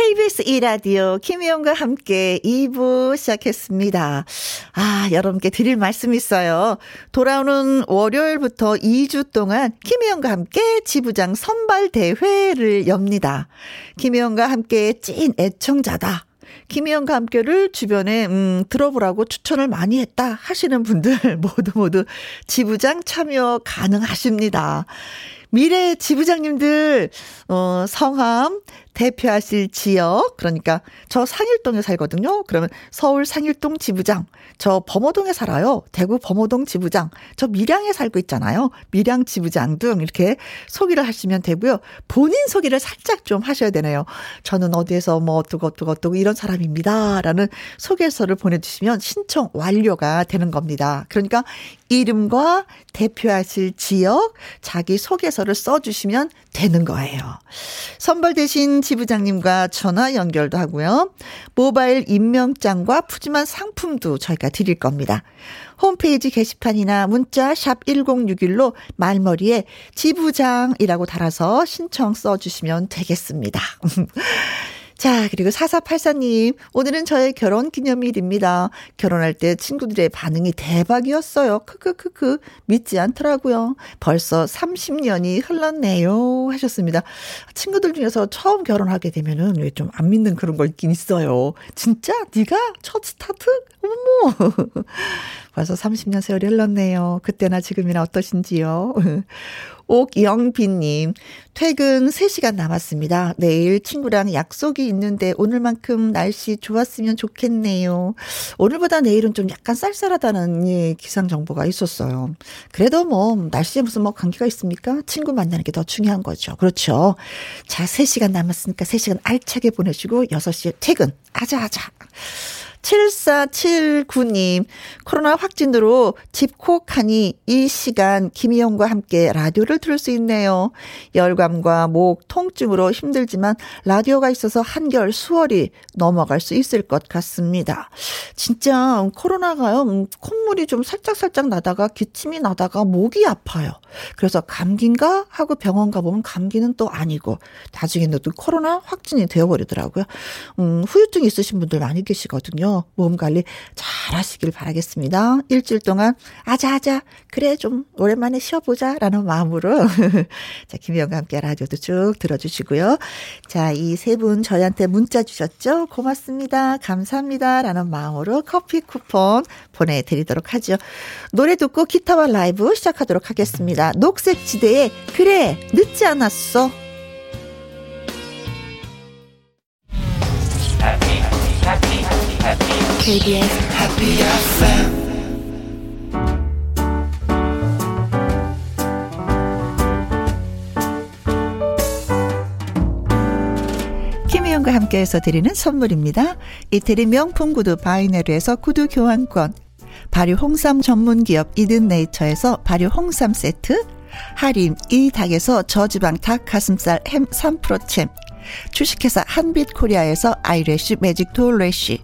KBS 2라디오 김희영과 함께 2부 시작했습니다. 아, 여러분께 드릴 말씀 있어요. 돌아오는 월요일부터 2주 동안 김희영과 함께 지부장 선발 대회를 엽니다. 김희영과 함께 찐 애청자다. 김희영과 함께를 주변에 음, 들어보라고 추천을 많이 했다 하시는 분들 *laughs* 모두 모두 지부장 참여 가능하십니다. 미래 지부장님들, 어, 성함, 대표하실 지역, 그러니까 저 상일동에 살거든요. 그러면 서울 상일동 지부장, 저 범어동에 살아요. 대구 범어동 지부장, 저 밀양에 살고 있잖아요. 밀양 지부장 등 이렇게 소개를 하시면 되고요. 본인 소개를 살짝 좀 하셔야 되네요. 저는 어디에서 뭐 어떠고 어떠고 어떠고 이런 사람입니다. 라는 소개서를 보내주시면 신청 완료가 되는 겁니다. 그러니까 이름과 대표하실 지역, 자기 소개서를 써주시면 되는 거예요. 선발 대신 지부장님과 전화 연결도 하고요. 모바일 임명장과 푸짐한 상품도 저희가 드릴 겁니다. 홈페이지 게시판이나 문자 샵 1061로 말머리에 지부장이라고 달아서 신청 써주시면 되겠습니다. *laughs* 자, 그리고 4484님, 오늘은 저의 결혼 기념일입니다. 결혼할 때 친구들의 반응이 대박이었어요. 크크크크, 믿지 않더라고요. 벌써 30년이 흘렀네요. 하셨습니다. 친구들 중에서 처음 결혼하게 되면은 왜 좀 안 믿는 그런 거 있긴 있어요. 진짜? 네가 첫 스타트? 어머. 벌써 30년 세월이 흘렀네요. 그때나 지금이나 어떠신지요? 옥영빈님, 퇴근 3시간 남았습니다. 내일 친구랑 약속이 있는데 오늘만큼 날씨 좋았으면 좋겠네요. 오늘보다 내일은 좀 약간 쌀쌀하다는 예, 기상 정보가 있었어요. 그래도 뭐 날씨에 무슨 뭐 관계가 있습니까? 친구 만나는 게 더 중요한 거죠. 그렇죠. 자, 3시간 남았으니까 3시간 알차게 보내시고 6시에 퇴근. 아자아자. 7479님, 코로나 확진으로 집콕 하니 이 시간 김희영과 함께 라디오를 들을 수 있네요. 열감과 목 통증으로 힘들지만 라디오가 있어서 한결 수월히 넘어갈 수 있을 것 같습니다. 진짜 코로나가요, 음, 콧물이 좀 살짝살짝 나다가 기침이 나다가 목이 아파요. 그래서 감기인가 하고 병원 가보면 감기는 또 아니고 나중에는 또 코로나 확진이 되어버리더라고요. 음, 후유증 있으신 분들 많이 계시거든요. 몸 관리 잘 하시길 바라겠습니다. 일주일 동안 아자아자 그래 좀 오랜만에 쉬어보자 라는 마음으로 *laughs* 자 김희영과 함께 라디오도 쭉 들어주시고요. 자 이 세 분 저희한테 문자 주셨죠. 고맙습니다. 감사합니다 라는 마음으로 커피 쿠폰 보내드리도록 하죠. 노래 듣고 기타와 라이브 시작하도록 하겠습니다. 녹색지대에 그래 늦지 않았어. KBS 김혜영과 함께해서 드리는 선물입니다. 이태리 명품 구두 바이네르에서 구두 교환권 발효 홍삼 전문 기업 이든 네이처에서 발효 홍삼 세트 하림 이 닭에서 저지방 닭 가슴살 햄 3%챔 주식회사 한빛 코리아에서 eyelash 매직 톨래쉬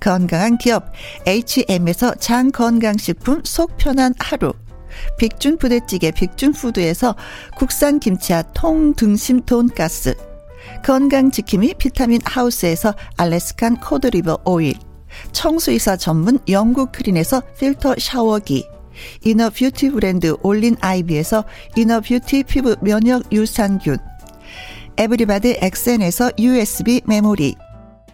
건강한 기업 H&M에서 장건강식품 속 편한 하루. 빅준 부대찌개 빅준푸드에서 국산 김치와 통등심 돈가스. 건강지킴이 비타민 하우스에서 Alaskan cod liver oil. 청수이사 전문 영국 크린에서 필터 샤워기. inner beauty 브랜드 올린 아이비에서 inner beauty 피부 면역 유산균. 에브리바드 엑센에서 USB 메모리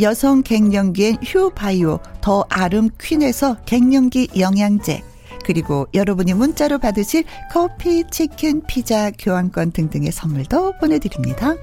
여성 갱년기엔 휴바이오 더 아름 퀸에서 갱년기 영양제 그리고 여러분이 문자로 받으실 커피, 치킨, 피자, 교환권 등등의 선물도 보내드립니다.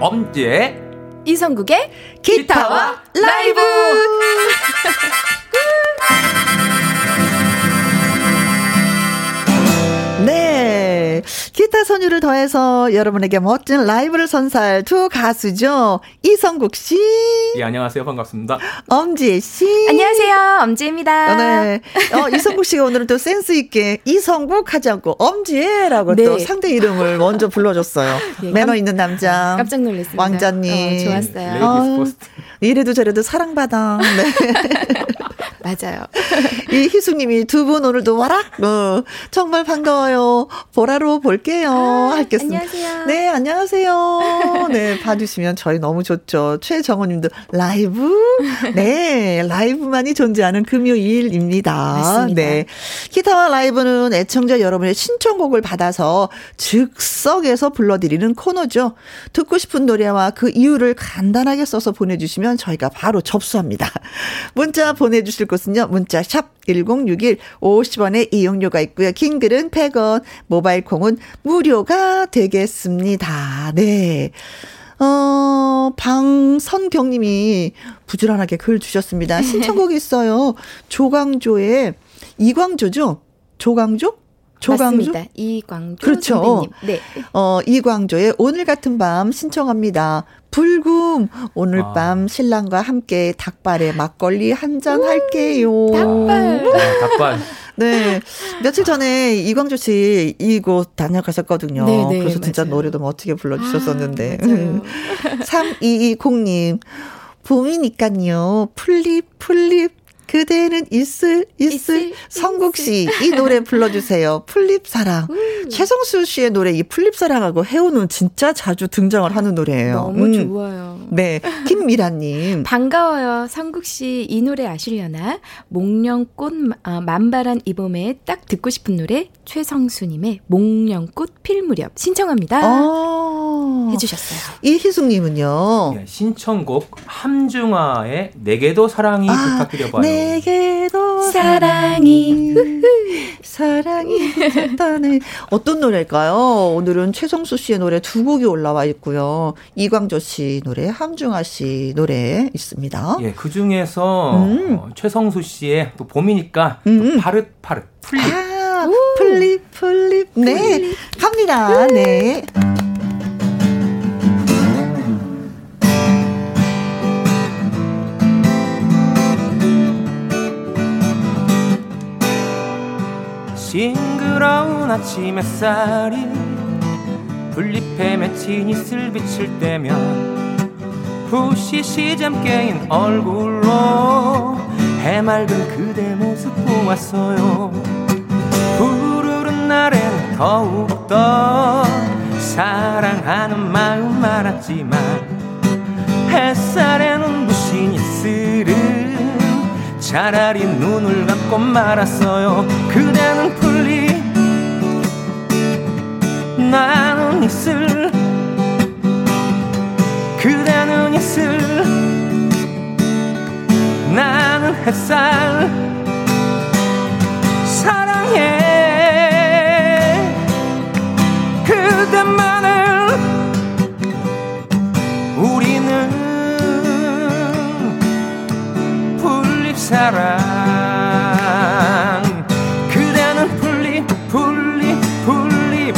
엄지의 이성국의 기타와 라이브. *laughs* 기타 선율을 더해서 여러분에게 멋진 라이브를 선사할 두 가수죠. 이성국 씨. 예, 안녕하세요. 반갑습니다. 엄지혜 씨. 안녕하세요. 엄지혜입니다. 네. 어, 이성국 씨가 오늘은 또 센스 있게 이성국 하지 않고 엄지혜라고 네. 또 상대 이름을 먼저 불러줬어요. 예, *laughs* 매너 있는 남자. 깜짝 놀랐습니다. 왕자님. 어, 좋았어요. 어, 이래도 저래도 사랑받아. 네. *laughs* *laughs* 맞아요. 이 희숙님이 두 분 오늘도 와락. 어, 정말 반가워요. 보라로 볼게요. 아, 하겠습니다. 안녕하세요. 네, 안녕하세요. 네, 봐주시면 저희 너무 좋죠. 최정호님도 라이브. 네, 라이브만이 존재하는 금요일입니다. 맞습니다. 네, 기타와 라이브는 애청자 여러분의 신청곡을 받아서 즉석에서 불러드리는 코너죠. 듣고 싶은 노래와 그 이유를 간단하게 써서 보내주시면 저희가 바로 접수합니다. 문자 보내주실 곳은요. 문자 샵 1061, 50원의 이용료가 있고요. 긴 글은 100원, 모바일 콩은 무료가 되겠습니다. 네. 어, 방선경 님이 부지런하게 글 주셨습니다. 신청곡이 있어요. 조광조의, 이광조죠? 조광조? 조광조? 맞습니다. 이광조 그렇죠. 선배님. 네. 어, 이광조의 오늘 같은 밤 신청합니다. 불금 오늘 아. 밤 신랑과 함께 닭발에 막걸리 한 잔 할게요. 닭발. 아, 닭발. *laughs* 네. 며칠 전에 이광조 씨 이곳 다녀가셨거든요. 네네, 네, 그래서 진짜 맞아요. 노래도 멋지게 불러주셨었는데. 아, 3220님. 봄이니까요. 풀립, 풀립, 그대는 있을, 있을, 있을 성국 씨. 이 노래 불러주세요. *laughs* 풀립사랑. 음. 최성수 씨의 노래 이 풀립사랑하고 해오는 진짜 자주 등장을 하는 노래예요. 너무 음. 좋아요. 네. *laughs* 김미라님. 반가워요. 성국 씨 이 노래 아시려나? 목련꽃 아, 만발한 이 봄에 딱 듣고 싶은 노래 최성수님의 목련꽃 필 무렵 신청합니다. 아~ 해주셨어요. 이희숙님은요. 네, 신청곡 함중화의 내게도 사랑이 아, 부탁드려봐요. 내게도 사랑이 사랑이 됐다네. 어떤 노래일까요? 오늘은 최성수 씨의 노래 두 곡이 올라와 있고요. 이광조 씨 노래, 함중아 씨 노래 있습니다. 예, 그 중에서 음. 어, 최성수 씨의 또 봄이니까 음. 파릇파릇 풀잎. 아, 풀잎, 풀잎. 네. 풀잎. 갑니다. 네. 싱그러운 아침 햇살이 풀잎에 맺힌 이슬 비칠 때면 부시시 잠 깨인 얼굴로 해맑은 그대 모습 보았어요. 푸르른 날엔 더욱더 사랑하는 마음 알았지만 햇살에는 부신 이슬은 차라리 눈을 감고 말았어요. 그대는 풀리 나는 있을. 그대는 있을. 나는 햇살. 사랑해. 그대만을 사랑. 그대는 풀립 풀립 풀립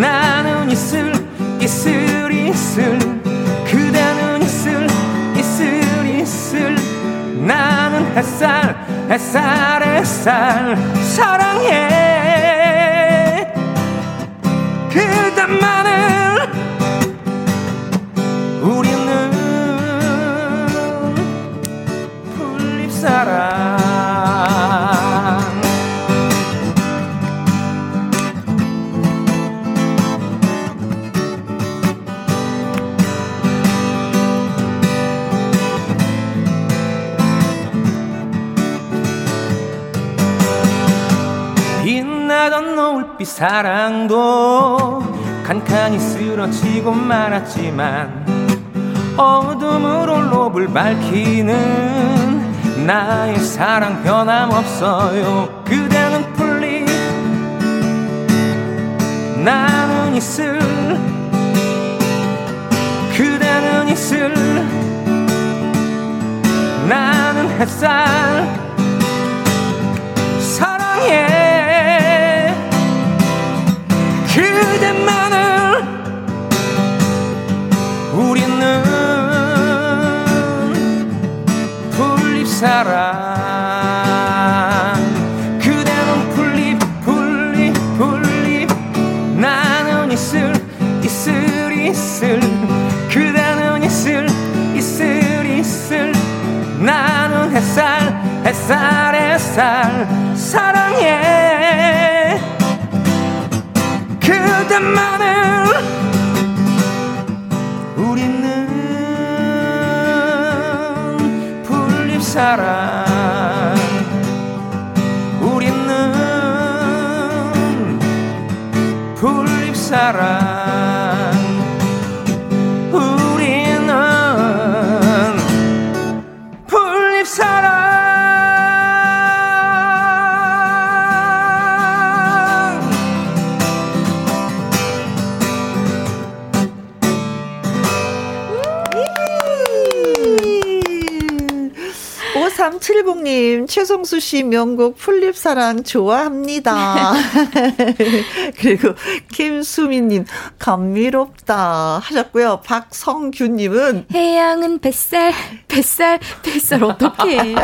나는 있을 있을 있을. 그대는 있을 있을 있을. 나는 햇살 햇살 햇살. 사랑해. 그대만을 사랑도 칸칸이 쓰러지고 말았지만 어둠으로 롭을 밝히는 나의 사랑 변함없어요. 그대는 풀리 나는 있을 그대는 있을. 나는 햇살 사랑. 그대는 풀립 풀립 풀립 나는 있을 있을 있을. 그대는 있을 있을 있을. 나는 햇살 햇살 햇살. 사랑해. 그대만을 사랑. 우리는 풀립사랑 님 최성수 씨 명곡 풀립사랑 좋아합니다. *laughs* 그리고 김수미님 감미롭다 하셨고요. 박성규 님은 해양은 뱃살, 뱃살, 뱃살 어떻게? 네,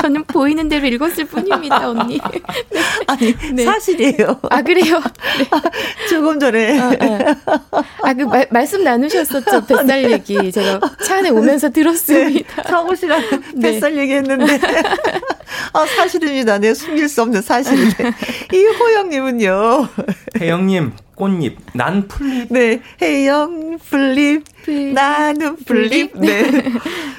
저는 보이는 대로 읽었을 뿐입니다, 언니. *laughs* 네. 아니 네. 사실이에요. 아 그래요? 네. 조금 전에 아, 네. 아그 말씀 나누셨었죠 뱃살 네. 얘기 제가 차 안에 오면서 들었습니다. 성우 씨랑 뱃살 얘기 했는데 *laughs* 아 사실입니다. 내 숨길 수 없는 사실인데 *laughs* 이호영님은요. 혜영님 꽃잎, 난 풀잎. 네, 혜영 풀잎, 풀잎. 나는 풀잎. 네.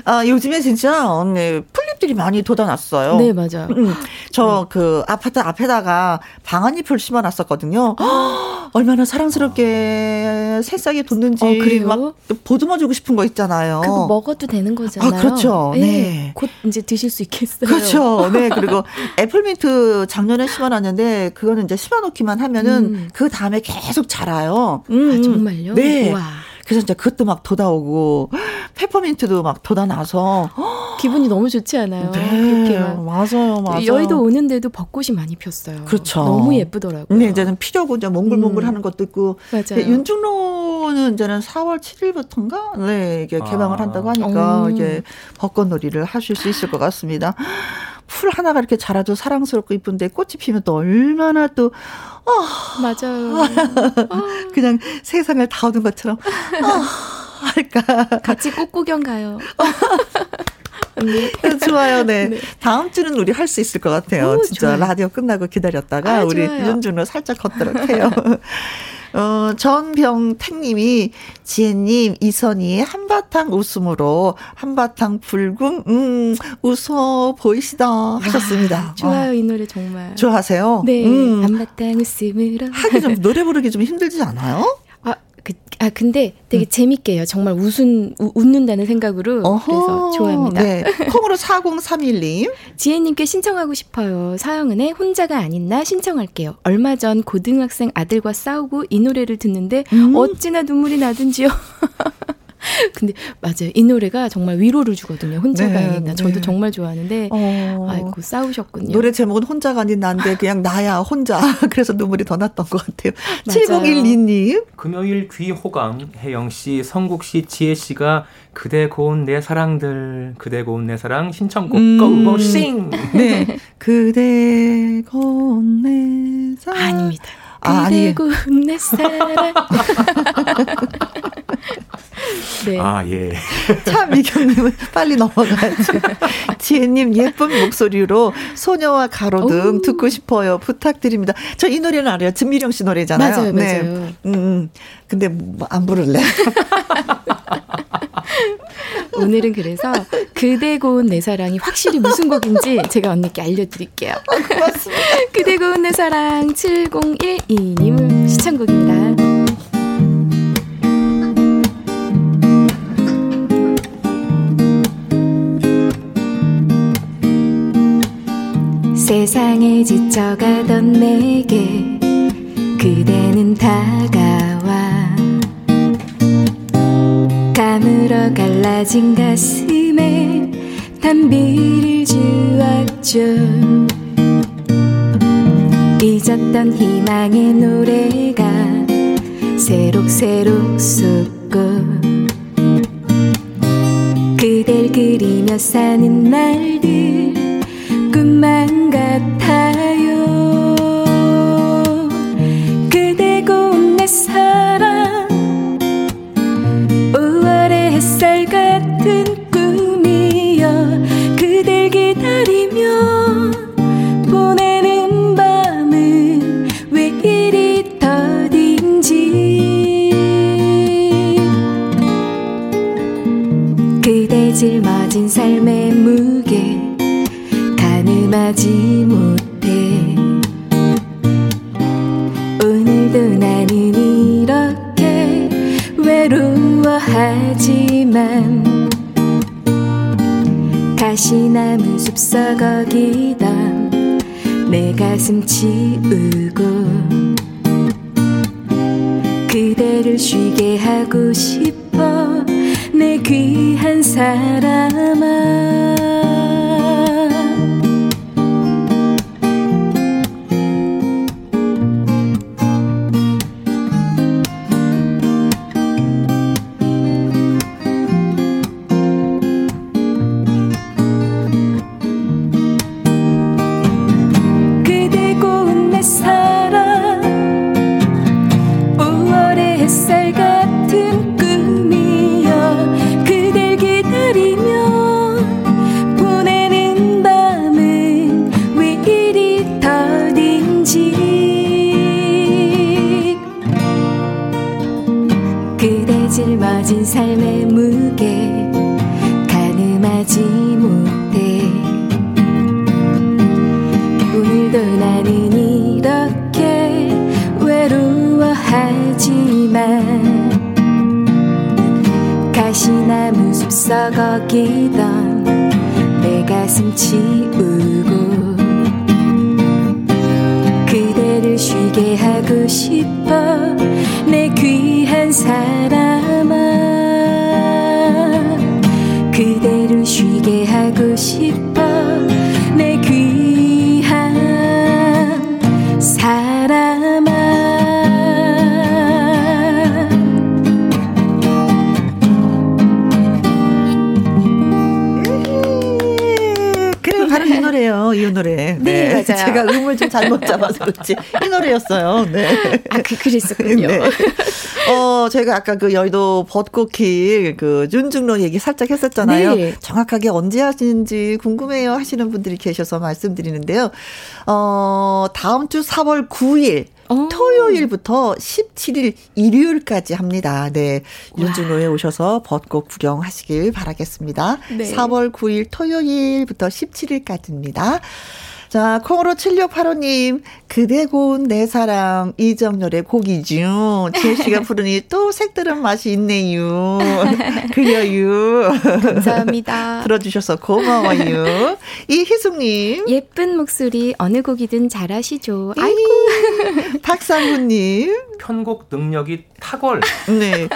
아, 요즘에 진짜, 네, 풀잎들이 많이 돋아났어요. 네, 맞아요. 음, 저그 아파트 앞에다가 방아잎을 심어놨었거든요. *gasps* 얼마나 사랑스럽게 새싹이 돋는지 어, 그래요? 막 보듬어주고 싶은 거 있잖아요. 그거 먹어도 되는 거잖아요. 아, 그렇죠. 네. 네. 곧 이제 드실 수 있겠어요. 그렇죠. 네. *laughs* 그리고 애플민트 작년에 심어놨는데 그거는 이제 심어놓기만 하면은 음. 그 다음에 계속 자라요. 음. 아, 정말요? 네. 우와. 그래서 이제 그것도 막 돋아오고 *gasps* 페퍼민트도 막 돋아나서 *gasps* *gasps* 기분이 너무 좋지 않아요? 네, 그렇게 맞아요, 맞아요. 여의도 오는데도 벚꽃이 많이 폈어요. 그렇죠. 너무 예쁘더라고요. 네, 이제는 피려고 이제 몽글몽글하는 음. 것도 있고. 맞아요. 윤중로는 이제는 4월 7일부터인가 네 이게 개방을 아. 한다고 하니까 음. 이제 벚꽃놀이를 하실 수 있을 것 같습니다. 풀 하나가 이렇게 자라도 사랑스럽고 이쁜데 꽃이 피면 또 얼마나 또 어. 맞아요. *laughs* 그냥 세상을 다 얻은 것처럼 어, 할까. 같이 꽃 구경 가요. *laughs* 네. *laughs* 좋아요, 네. 네. 다음 주는 우리 할 수 있을 것 같아요. 오, 진짜 좋아요. 라디오 끝나고 기다렸다가 아, 우리 윤준호 살짝 걷도록 해요. *laughs* 어, 전병택님이 지혜님 이선희의 한바탕 웃음으로 한바탕 불궁 음 웃어 보이시다 하셨습니다. 아, 좋아요 어. 이 노래 정말. 좋아하세요? 네. 음. 한바탕 웃음으로 하기 좀 *laughs* 노래 부르기 좀 힘들지 않아요? 그, 아, 근데 되게 음. 재밌게 해요. 정말 웃은, 우, 웃는다는 생각으로. 어허, 그래서 좋아합니다. 네. 콩으로 4031님. *laughs* 지혜님께 신청하고 싶어요. 서영은의 혼자가 아닌 나 신청할게요. 얼마 전 고등학생 아들과 싸우고 이 노래를 듣는데 음. 어찌나 눈물이 나든지요. *laughs* *laughs* 근데 맞아요. 이 노래가 정말 위로를 주거든요. 혼자가 네, 아닌 나. 저도 네. 정말 좋아하는데 어. 아이고 싸우셨군요. 노래 제목은 혼자가 아닌 나인데 그냥 나야 혼자. *laughs* 그래서 눈물이 더 났던 것 같아요. 7012님. 금요일 귀 호강 혜영 씨, 성국 씨, 지혜 씨가 그대 고운 내 사랑들, 그대 고운 내 사랑 신청곡 음. 고고 싱. 네. 그대 고운 내 사랑. 아닙니다. 아, 아니. 내 사랑. *laughs* 네. 아, 예. 참, 미경님은 빨리 넘어가야지. *laughs* 지혜님 예쁜 목소리로 소녀와 가로등 오. 듣고 싶어요. 부탁드립니다. 저 이 노래는 알아요. 진미령 씨 노래잖아요. 맞아요, 네. 맞아요. 음, 음. 근데 뭐 안 부를래. *laughs* 오늘은 그래서 그대 고운 내 사랑이 확실히 무슨 곡인지 제가 언니께 알려드릴게요. 아, 고맙습니다. *laughs* 그대 고운 내 사랑 7012님 시청곡입니다. 세상에 지쳐가던 내게 그대는 다가와. 가물어 갈라진 가슴에 단비를 주었죠. 잊었던 희망의 노래가 새록새록 쏟고 그댈 그리며 사는 날들 꿈만 같아 외로워하지만 가시나무 숲속 어기던 내 가슴 치우고 그대를 쉬게 하고 싶어 내 귀한 사람아 잡아서 그렇지. 이 노래였어요. 네. 아, 그, 그랬었군요. 네. 어, 제가 아까 그 여의도 벚꽃길 그 윤중로 얘기 살짝 했었잖아요. 네. 정확하게 언제 하시는지 궁금해요 하시는 분들이 계셔서 말씀드리는데요. 어, 다음 주 4월 9일 어. 토요일부터 17일 일요일까지 합니다. 네. 윤중로에 오셔서 벚꽃 구경하시길 바라겠습니다. 네. 4월 9일 토요일부터 17일까지입니다. 자, 콩으로 7685님, 그대 고운 내 사랑, 이정열의 곡이죠. 지혜 씨가 부르니 또 색다른 맛이 있네요. *laughs* 그려요. 감사합니다. *laughs* 들어주셔서 고마워요. 이희숙님, 예쁜 목소리 어느 곡이든 잘하시죠. 아이고. *laughs* 박상훈님, 편곡 능력이 탁월. 네.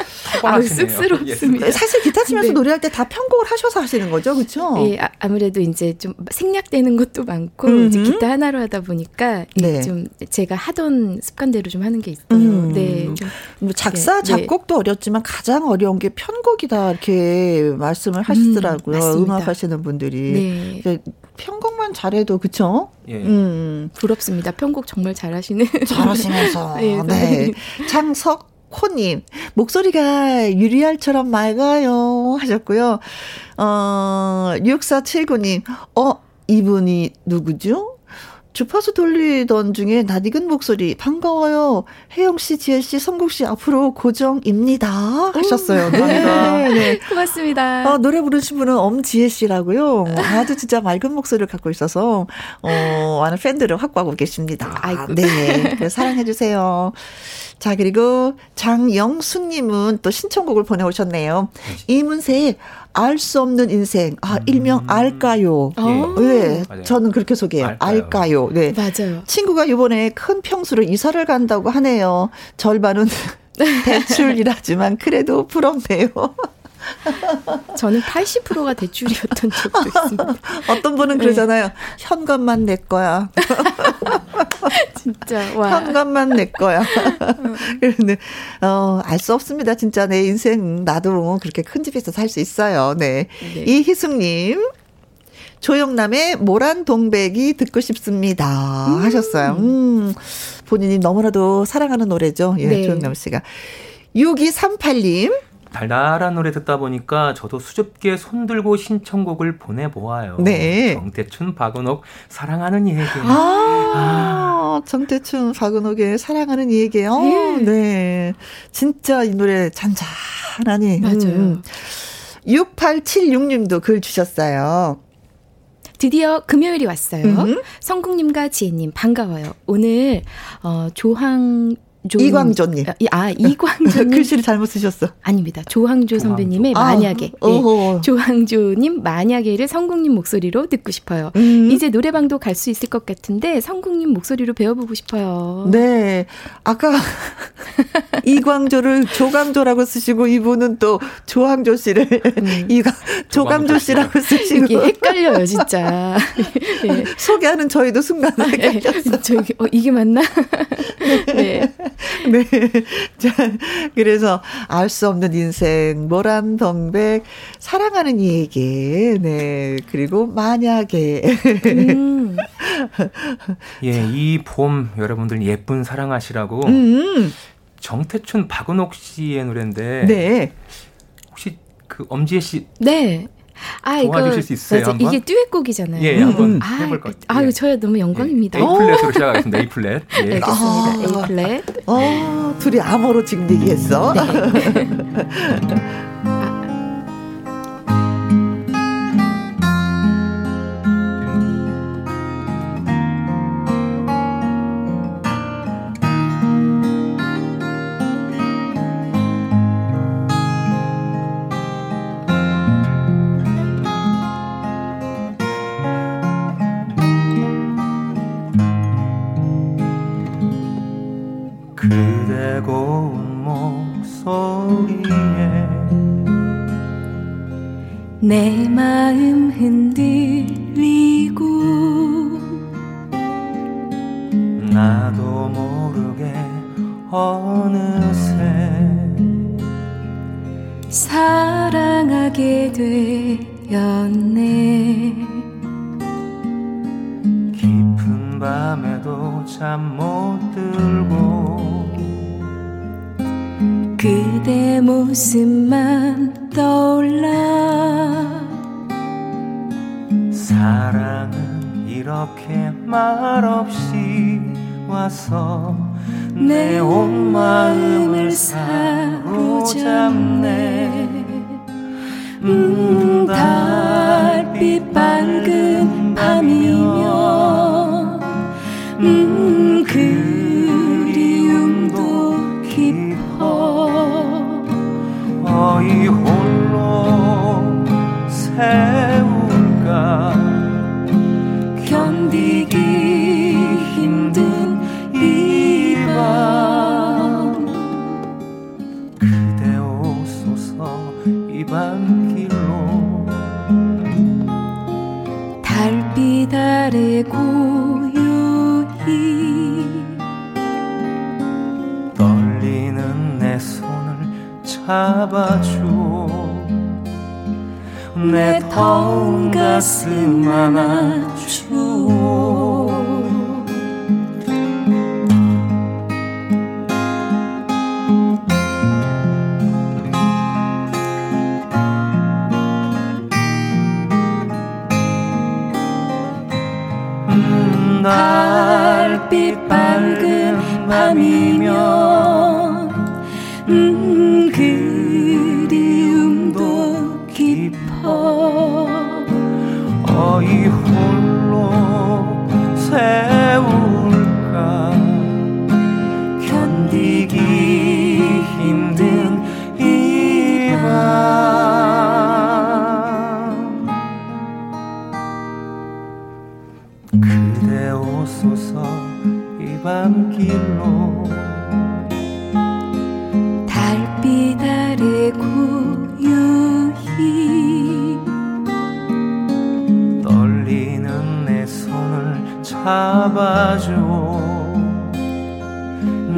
아우, 탁월하시네요. 쑥스럽습니다. 사실 기타 치면서 네. 노래할 때 다 편곡을 하셔서 하시는 거죠, 그쵸? 예, 아, 아무래도 이제 좀 생략되는 것도 많고. 기타 하나로 하다 보니까 예, 네. 좀 제가 하던 습관대로 좀 하는 게 있어요. 음. 네. 좀뭐 작사, 네, 네. 작곡도 어렵지만 가장 어려운 게 편곡이다, 이렇게 말씀을 하시더라고요. 맞습니다. 음악 하시는 분들이. 네. 이제 편곡만 잘해도, 그쵸? 예. 음. 부럽습니다. 편곡 정말 잘하시는. *laughs* 잘하시면서. *laughs* 네, 네. 네. 장석 코님, 목소리가 유리알처럼 맑아요. 하셨고요. 어, 6479님, 어, 이분이 누구죠? 주파수 돌리던 중에 낯익은 목소리 반가워요. 혜영 씨, 지혜 씨, 성국 씨 앞으로 고정입니다 하셨어요. 네, 네, 네. 고맙습니다. 어, 노래 부르신 분은 엄지혜 씨라고요. 아주 진짜 맑은 목소리를 갖고 있어서 어, 많은 팬들을 확보하고 계십니다. 아이고. 네, 사랑해 주세요. 자, 그리고 장영수 님은 또 신청곡을 보내 오셨네요. 이문세의 알 수 없는 인생. 아, 음. 일명 알까요? 어. 네. 맞아요. 저는 그렇게 소개해요. 알까요? 알까요? 네. 맞아요. 친구가 이번에 큰 평수로 이사를 간다고 하네요. 절반은 *laughs* 대출이라지만 그래도 부럽네요. 저는 80%가 대출이었던 적도 있습니다. *laughs* 어떤 분은 네. 그러잖아요. 네. 현관만 내 거야. *laughs* 진짜 와. 현관만 내 거야. 그런데 어, 알 수 없습니다. 진짜 내 인생 나도 그렇게 큰 집에서 살 수 있어요. 네. 네. 이희숙 님. 조영남의 모란 동백이 듣고 싶습니다. 음. 하셨어요. 음. 본인이 너무나도 사랑하는 노래죠. 예, 네. 조영남 씨가. 6238님. 달달한 노래 듣다 보니까 저도 수줍게 손들고 신청곡을 보내보아요. 네. 정태춘, 박은옥, 사랑하는 얘기. 아, 아. 정태춘, 박은옥의 사랑하는 얘기요. 네. 네. 진짜 이 노래 잔잔하니. 맞아요. 음. 6876님도 글 주셨어요. 드디어 금요일이 왔어요. 음. 성국님과 지혜님 반가워요. 오늘 어, 조항 조, 이광조님. 아, 이광조. *laughs* 글씨를 잘못 쓰셨어. 아닙니다. 조항조 선배님의 조항조. 만약에. 아, 네. 조항조님 만약에를 성국님 목소리로 듣고 싶어요. 음. 이제 노래방도 갈 수 있을 것 같은데 성국님 목소리로 배워보고 싶어요. 네. 아까 *laughs* 이광조를 조광조라고 쓰시고 이분은 또 조항조 씨를 음. 이가 조광조 씨라고 쓰시고. 이게 헷갈려요, 진짜. 네. *laughs* 소개하는 저희도 순간 헷갈렸어. 네. 저, 어, 이게 맞나? 네. *laughs* 네. 자, 그래서 알 수 없는 인생, 모란 덩백, 사랑하는 이에게, 네. 그리고 만약에. 음. *laughs* 예, 이 봄 여러분들 예쁜 사랑하시라고 음. 정태춘 박은옥 씨의 노래인데. 네. 혹시 그 엄지혜 씨. 네. 아, 도와주실 수 있어요? 맞아. 이게 듀엣곡이잖아요. 예, 한번 아, 해볼 것 같아요. 아유, 저야 너무 영광입니다. A 플랫으로 시작하겠습니다. A 플랫. *laughs* 예. 알겠습니다. 아, A 플랫. 어, 둘이 암호로 지금 얘기했어. 네. *laughs* *laughs* 내 마음 흔들리고 나도 모르게 어느새 사랑하게 되었네. 깊은 밤에도 잠 못 들고 그대 모습만 떠올라. 사랑은 이렇게 말없이 와서 내 온 마음을 사로잡네. 음, 달빛 밝은 밤이며 음, 그리움도 깊어. 어이 세울까? 견디기 힘든 이 밤. 그대 오소서 이 밤길로. 달빛 아래 고요히 떨리는 내 손을 잡아줘 내 더운 가슴 안아줘 음, 나 밤이면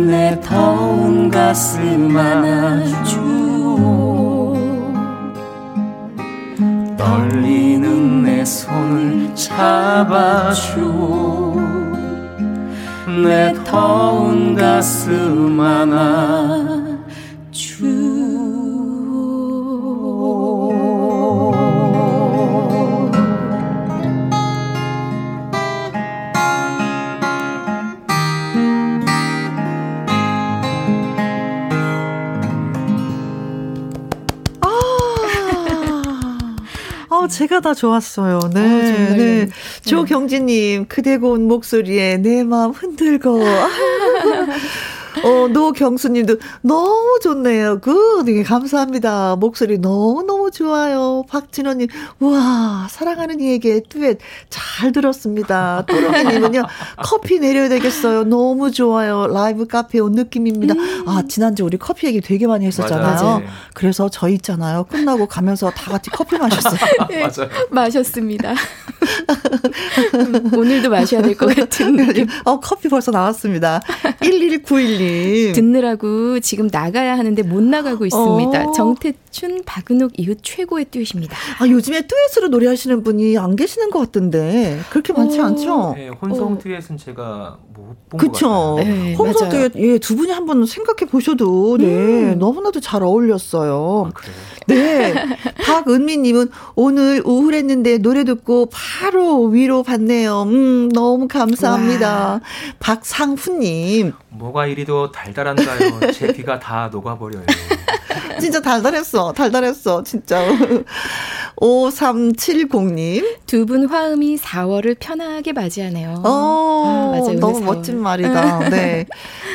내 더운 가슴 안아줘 떨리는 내 손을 잡아줘 내 더운 가슴 안아줘 아, 제가 다 좋았어요. 네, 어, 네. 조경진님, 그대 고운 목소리에 내 마음 흔들고. *laughs* 어, 노경수님도 너무 좋네요. 그, 되게 감사합니다. 목소리 너무너무 좋아요. 박진호님, 우와, 사랑하는 이에게 듀엣 잘 들었습니다. 또롱이님은요, 커피 내려야 되겠어요. 너무 좋아요. 라이브 카페 온 느낌입니다. 아, 지난주 우리 커피 얘기 되게 많이 했었잖아요. 맞아요. 그래서 저 있잖아요. 끝나고 가면서 다 같이 커피 마셨어요. *laughs* 맞아요. 마셨습니다. *laughs* 음, 오늘도 마셔야 될 것 같은 느낌. 어, 커피 벌써 나왔습니다. 1191 님. 듣느라고 지금 나가야 하는데 못 나가고 있습니다. 어. 정태춘, 박은옥 이후 최고의 듀엣입니다. 아, 요즘에 듀엣으로 노래하시는 분이 안 계시는 것 같던데. 그렇게 많지 어. 않죠? 네, 혼성 어. 듀엣은 제가 못본것 그쵸. 같아요. 네, 홍성 맞아요. 듀엣, 예, 두 분이 한번 생각해 보셔도, 네, 음. 너무나도 잘 어울렸어요. 아, 그래요. 네. 박은미 님은 오늘 우울했는데 노래 듣고 바로 위로 받네요. 음, 너무 감사합니다. 박상훈 님. 뭐가 이리도 달달한가요? 제 귀가 다 녹아버려요. *laughs* 진짜 달달했어. 달달했어. 진짜. *laughs* 5370님. 두 분 화음이 4월을 편하게 맞이하네요. 어, 아, 맞아요. 너무 4월. 멋진 말이다. 네.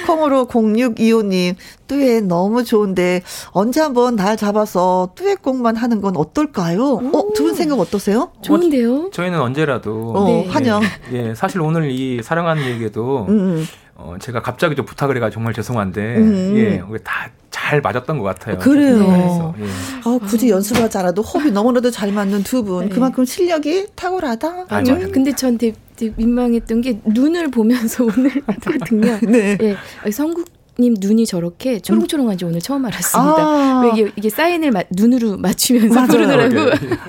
콩으로 0625님, 듀엣 너무 좋은데, 언제 한번 날 잡아서 듀엣곡만 하는 건 어떨까요? 어, 두 분 생각 어떠세요? 좋은데요? 저희는 언제라도 어, 네. 환영. 예, 예, 사실 오늘 이 사랑하는 얘기도 음, 어, 제가 갑자기 좀 부탁을 해가 정말 죄송한데 음. 예, 다 잘 맞았던 것 같아요. 그래요. 그래서, 예. 아, 굳이 연습을 하지 않아도 호흡이 너무나도 잘 맞는 두 분. 네. 그만큼 실력이 탁월하다. 맞아요. 음. 근데 전 되게, 되게 민망했던 게 눈을 보면서 *laughs* 오늘 하거든요. 네. 예, 성국 님 눈이 저렇게 초롱초롱한지 오늘 처음 알았습니다. 아. 왜 이게, 이게 사인을 마- 눈으로 맞추면서. 부르더라고.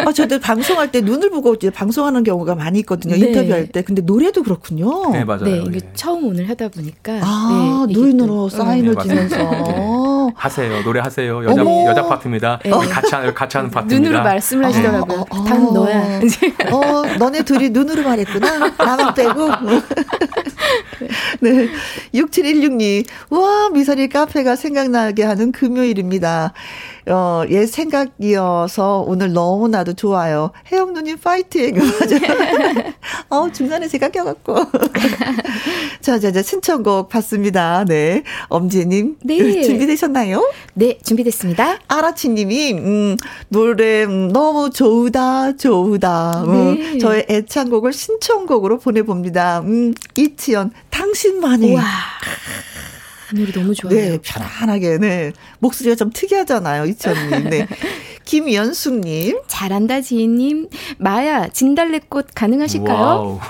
아, 저도 방송할 때 눈을 보고 이제 방송하는 경우가 많이 있거든요. 네. 인터뷰할 때. 근데 노래도 그렇군요. 네, 맞아요. 네, 이게 예. 처음 오늘 하다 보니까. 아, 네, 눈으로 또- 사인을 네, 주면서. 하세요. 노래하세요. 여자 어머. 여자 파트입니다. 네. 같이 하는 같이 하는 파트입니다. 눈으로 말씀을 하시더라고요. 어, 어, 다음 어. 너야. 이제 어, 너네 둘이 눈으로 말했구나. 나만 빼고. 네. 6716님. 와, 미선이 카페가 생각나게 하는 금요일입니다. 어, 옛 생각이어서 오늘 너무나도 좋아요. 혜영 누님 파이팅. *laughs* 맞아요. *laughs* 어, 중간에 제가 껴갖고. *laughs* 자, 자, 자, 신청곡 받습니다. 네. 엄지님. 네. 준비되셨나요? 네, 준비됐습니다. 아라치님이 음, 노래 음, 너무 좋다 좋다 음, 네. 저의 애창곡을 신청곡으로 보내봅니다. 음, 이치연 당신만이 와. 이 노래 너무 좋아요. 네 편안하게 네 목소리가 좀 특이하잖아요 이치연님. 네 *laughs* 김연숙님 잘한다 지혜님. 마야 진달래꽃 가능하실까요?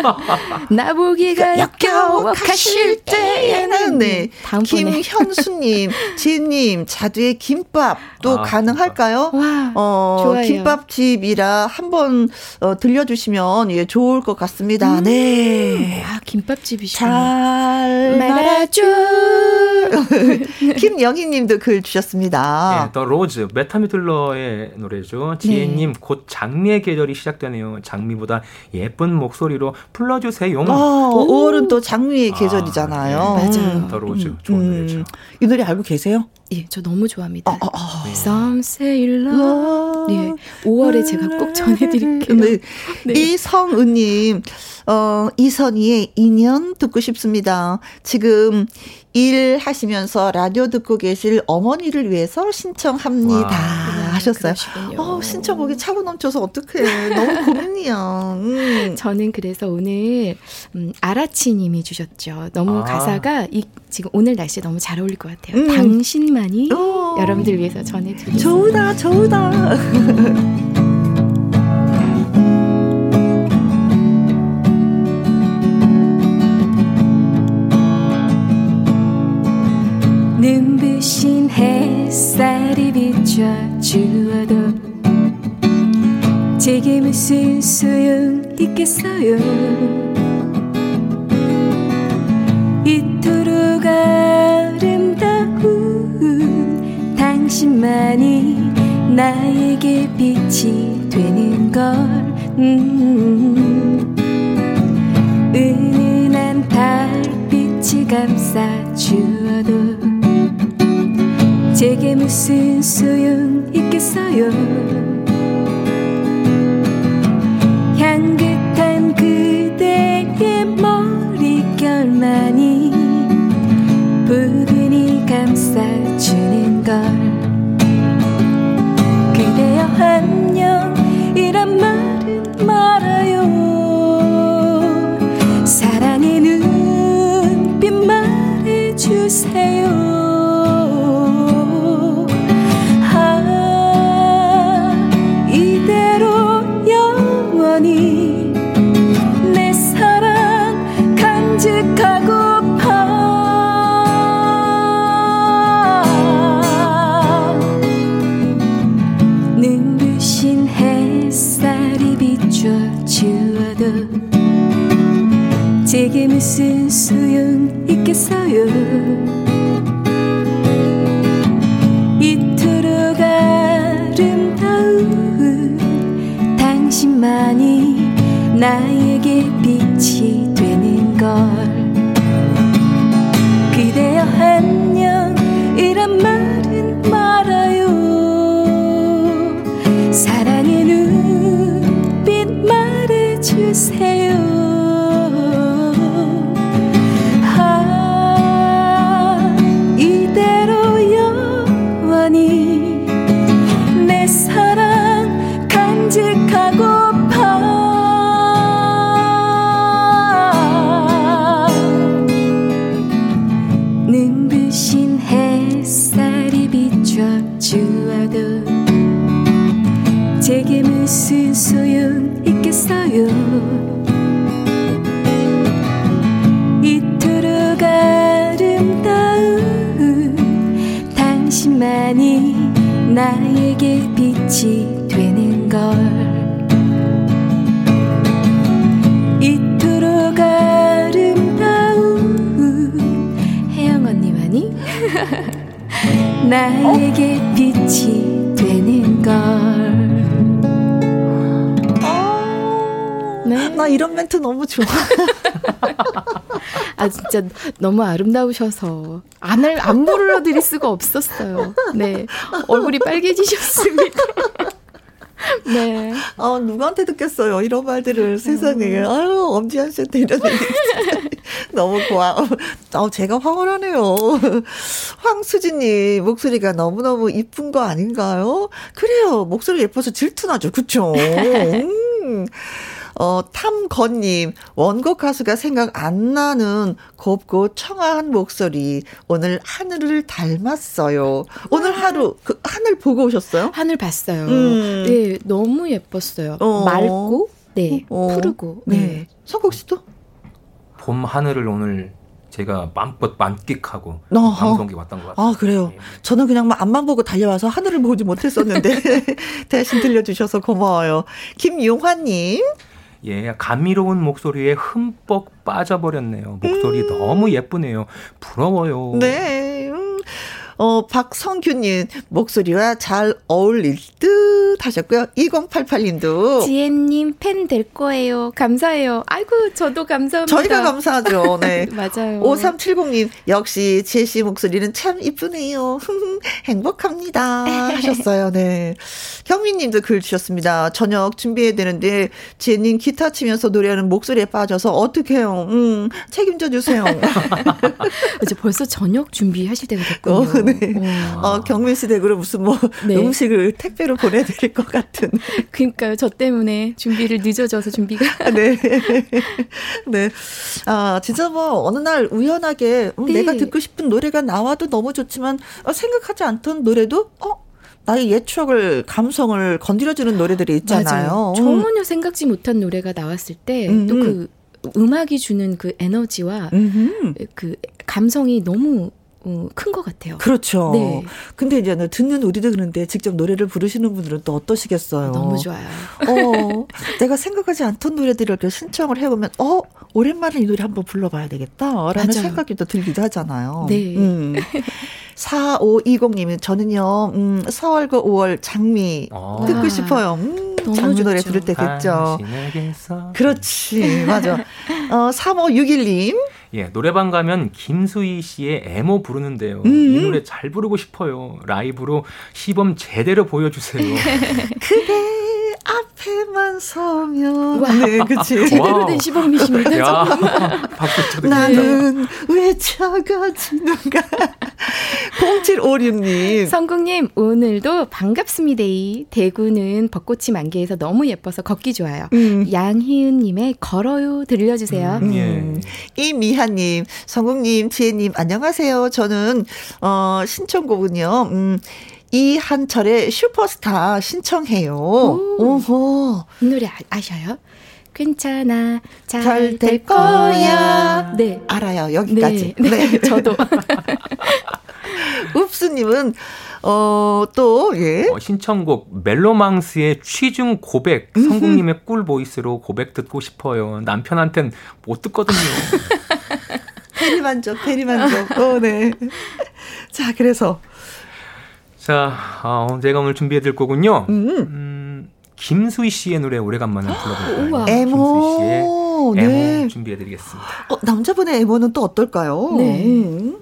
*laughs* 나보기가 역겨워 가실 가실 때에는 네 다음번에 김현수님 *laughs* 지혜님 자두의 김밥 또 아, 가능할까요? 와 어, 좋아요. 김밥집이라 한번 어, 들려주시면 예, 좋을 것 같습니다. 네. 아 김밥집이시죠. 잘 말아줘. *laughs* 김영희 님도 글 주셨습니다. 네, The Rose, 베트 미들러의 노래죠. 지혜님, 네. 곧 장미의 계절이 시작되네요. 장미보다 예쁜 목소리로 불러주세요. 어, 5월은 또 장미의 아, 계절이잖아요. 네. 맞아요. The Rose, 음, 좋은 음, 노래죠. 이 노래 알고 계세요? 예, 저 너무 좋아합니다. 어, 어, 어. Some say love. 예, 5월에 제가 꼭 전해드릴게요. 네. 네. 이성은님, 어, 이선희의 인연 듣고 싶습니다. 지금 일 하시면서 라디오 듣고 계실 어머니를 위해서 신청합니다. 와, 하셨어요. 어, 신청곡이 차고 넘쳐서 어떡해. 너무 고민이야. 음. *laughs* 저는 그래서 오늘, 음, 아라치 님이 주셨죠. 너무 아. 가사가 이, 지금 오늘 날씨에 너무 잘 어울릴 것 같아요. 음. 당신만이 오. 어. 여러분들 위해서 전해드리겠습니다. 좋다, 좋다. *laughs* 눈부신 햇살이 비춰 주어도 제게 무슨 소용 있겠어요. 이토록 아름다운 당신만이 나에게 빛이 되는 걸. 음, 은은한 달빛이 감싸 주어도 제게 무슨 소용 있겠어요? 향긋한 그대의 머릿결만이 부근히 감싸주는 걸. 그대여 안녕 이란 말은 말아요. 사랑의 눈빛 말해주세요 멘트 너무 좋아. *laughs* 아 진짜 너무 아름다우셔서 안을 안 불러 드릴 수가 없었어요. 네 얼굴이 빨개지셨습니다. *laughs* 네. 아, 누구한테 듣겠어요. 이런 말들을 세상에. 음. 아유, 엄지한 씨한테 이런 얘기. 너무 고마워. 어, 제가 황홀하네요. 황수진님, 목소리가 너무너무 이쁜 거 아닌가요? 그래요. 목소리 예뻐서 질투나죠. 그쵸? *laughs* 음. 어, 탐건님, 원곡 가수가 생각 안 나는 곱고 청아한 목소리. 오늘 하늘을 닮았어요. 오늘 하루, 그, 하늘 보고 오셨어요? 하늘 봤어요. 음. 네, 너무 예뻤어요. 어. 맑고, 네, 어. 푸르고. 네. 네. 성국 씨도? 봄 하늘을 오늘 제가 마음껏 만끽하고 방송국에 왔던 것 같아요. 아 그래요. 네. 저는 그냥 앞만 보고 달려와서 하늘을 보지 못했었는데 *laughs* 대신 들려주셔서 고마워요. 김용환님. 예, 감미로운 목소리에 흠뻑 빠져버렸네요. 목소리 음. 너무 예쁘네요. 부러워요. 네. 음. 어, 박성규님, 목소리와 잘 어울릴 듯 하셨고요. 2088님도. 지혜님 팬 될 거예요. 감사해요. 아이고, 저도 감사합니다. 저희가 감사하죠. *laughs* 네. 맞아요. 5370님, 역시 지혜씨 목소리는 참 이쁘네요. *laughs* 행복합니다. 하셨어요. 네. 경민님도 글 주셨습니다. 저녁 준비해야 되는데, 지혜님 기타 치면서 노래하는 목소리에 빠져서 어떡해요. 음, 책임져 주세요. *laughs* 이제 벌써 저녁 준비하실 때가 됐군요. 어, 네. 어, 경민 씨 댁으로 무슨 뭐 네. 음식을 택배로 보내드릴 것 같은. *laughs* 그러니까요. 저 때문에 준비를 늦어져서 준비가. *laughs* 네. 네. 아, 진짜 뭐 어느 날 우연하게 음, 네. 내가 듣고 싶은 노래가 나와도 너무 좋지만 어, 생각하지 않던 노래도 어 나의 옛 추억을 감성을 건드려주는 노래들이 있잖아요. 맞아요. 전혀 생각지 못한 노래가 나왔을 때 또그 음. 음악이 주는 그 에너지와 음흠. 그 감성이 너무 어, 큰것 같아요. 그렇죠. 네. 근데 이제 듣는 우리도 그런데 직접 노래를 부르시는 분들은 또 어떠시겠어요? 너무 좋아요. 어, 내가 생각하지 않던 노래들을 이렇게 신청을 해보면, 어, 오랜만에 이 노래 한번 불러봐야 되겠다. 라는 맞아요. 생각이 또 들기도 하잖아요. 네. 음. 4520님은 저는요, 음, 4월과 5월 장미 아. 듣고 싶어요. 음, 장미 노래 들을 때 됐죠. 그렇지, 맞아. 어, 3561님. 예, 노래방 가면 김수희 씨의 애모 부르는데요. 음. 이 노래 잘 부르고 싶어요. 라이브로 시범 제대로 보여주세요. 그대 앞에만 서면. 와. 네, 그치. 제대로 된 시범이십니다. 야, *laughs* 나는 왜 작아지는가. 0756님. *laughs* 성국님, 오늘도 반갑습니다. 대구는 벚꽃이 만개해서 너무 예뻐서 걷기 좋아요. 음. 양희은님의 걸어요 들려주세요. 음, 예. 음. 이미하님, 성국님, 지혜님, 안녕하세요. 저는, 어, 신청곡은요, 음, 이한철의 슈퍼스타 신청해요. 오. 호이 노래 아, 셔요 괜찮아 잘 될 거야. 네 알아요 여기까지. 네, 네. 네. *laughs* 저도. *laughs* 읍수님은 어또 예. 어, 신청곡 멜로망스의 취중 고백 성국님의 꿀 보이스로 고백 듣고 싶어요. 남편한텐 못 듣거든요. *laughs* 대리만족 대리만족. 어 네. 자 그래서 자, 어, 제가 오늘 준비해드릴 거군요. 음. 음, 김수희 씨의 노래 오래간만에 불러볼까요? 에모. 김수희 씨의 에모 네. 준비해드리겠습니다. 어, 남자분의 에모는 또 어떨까요? 네. 음.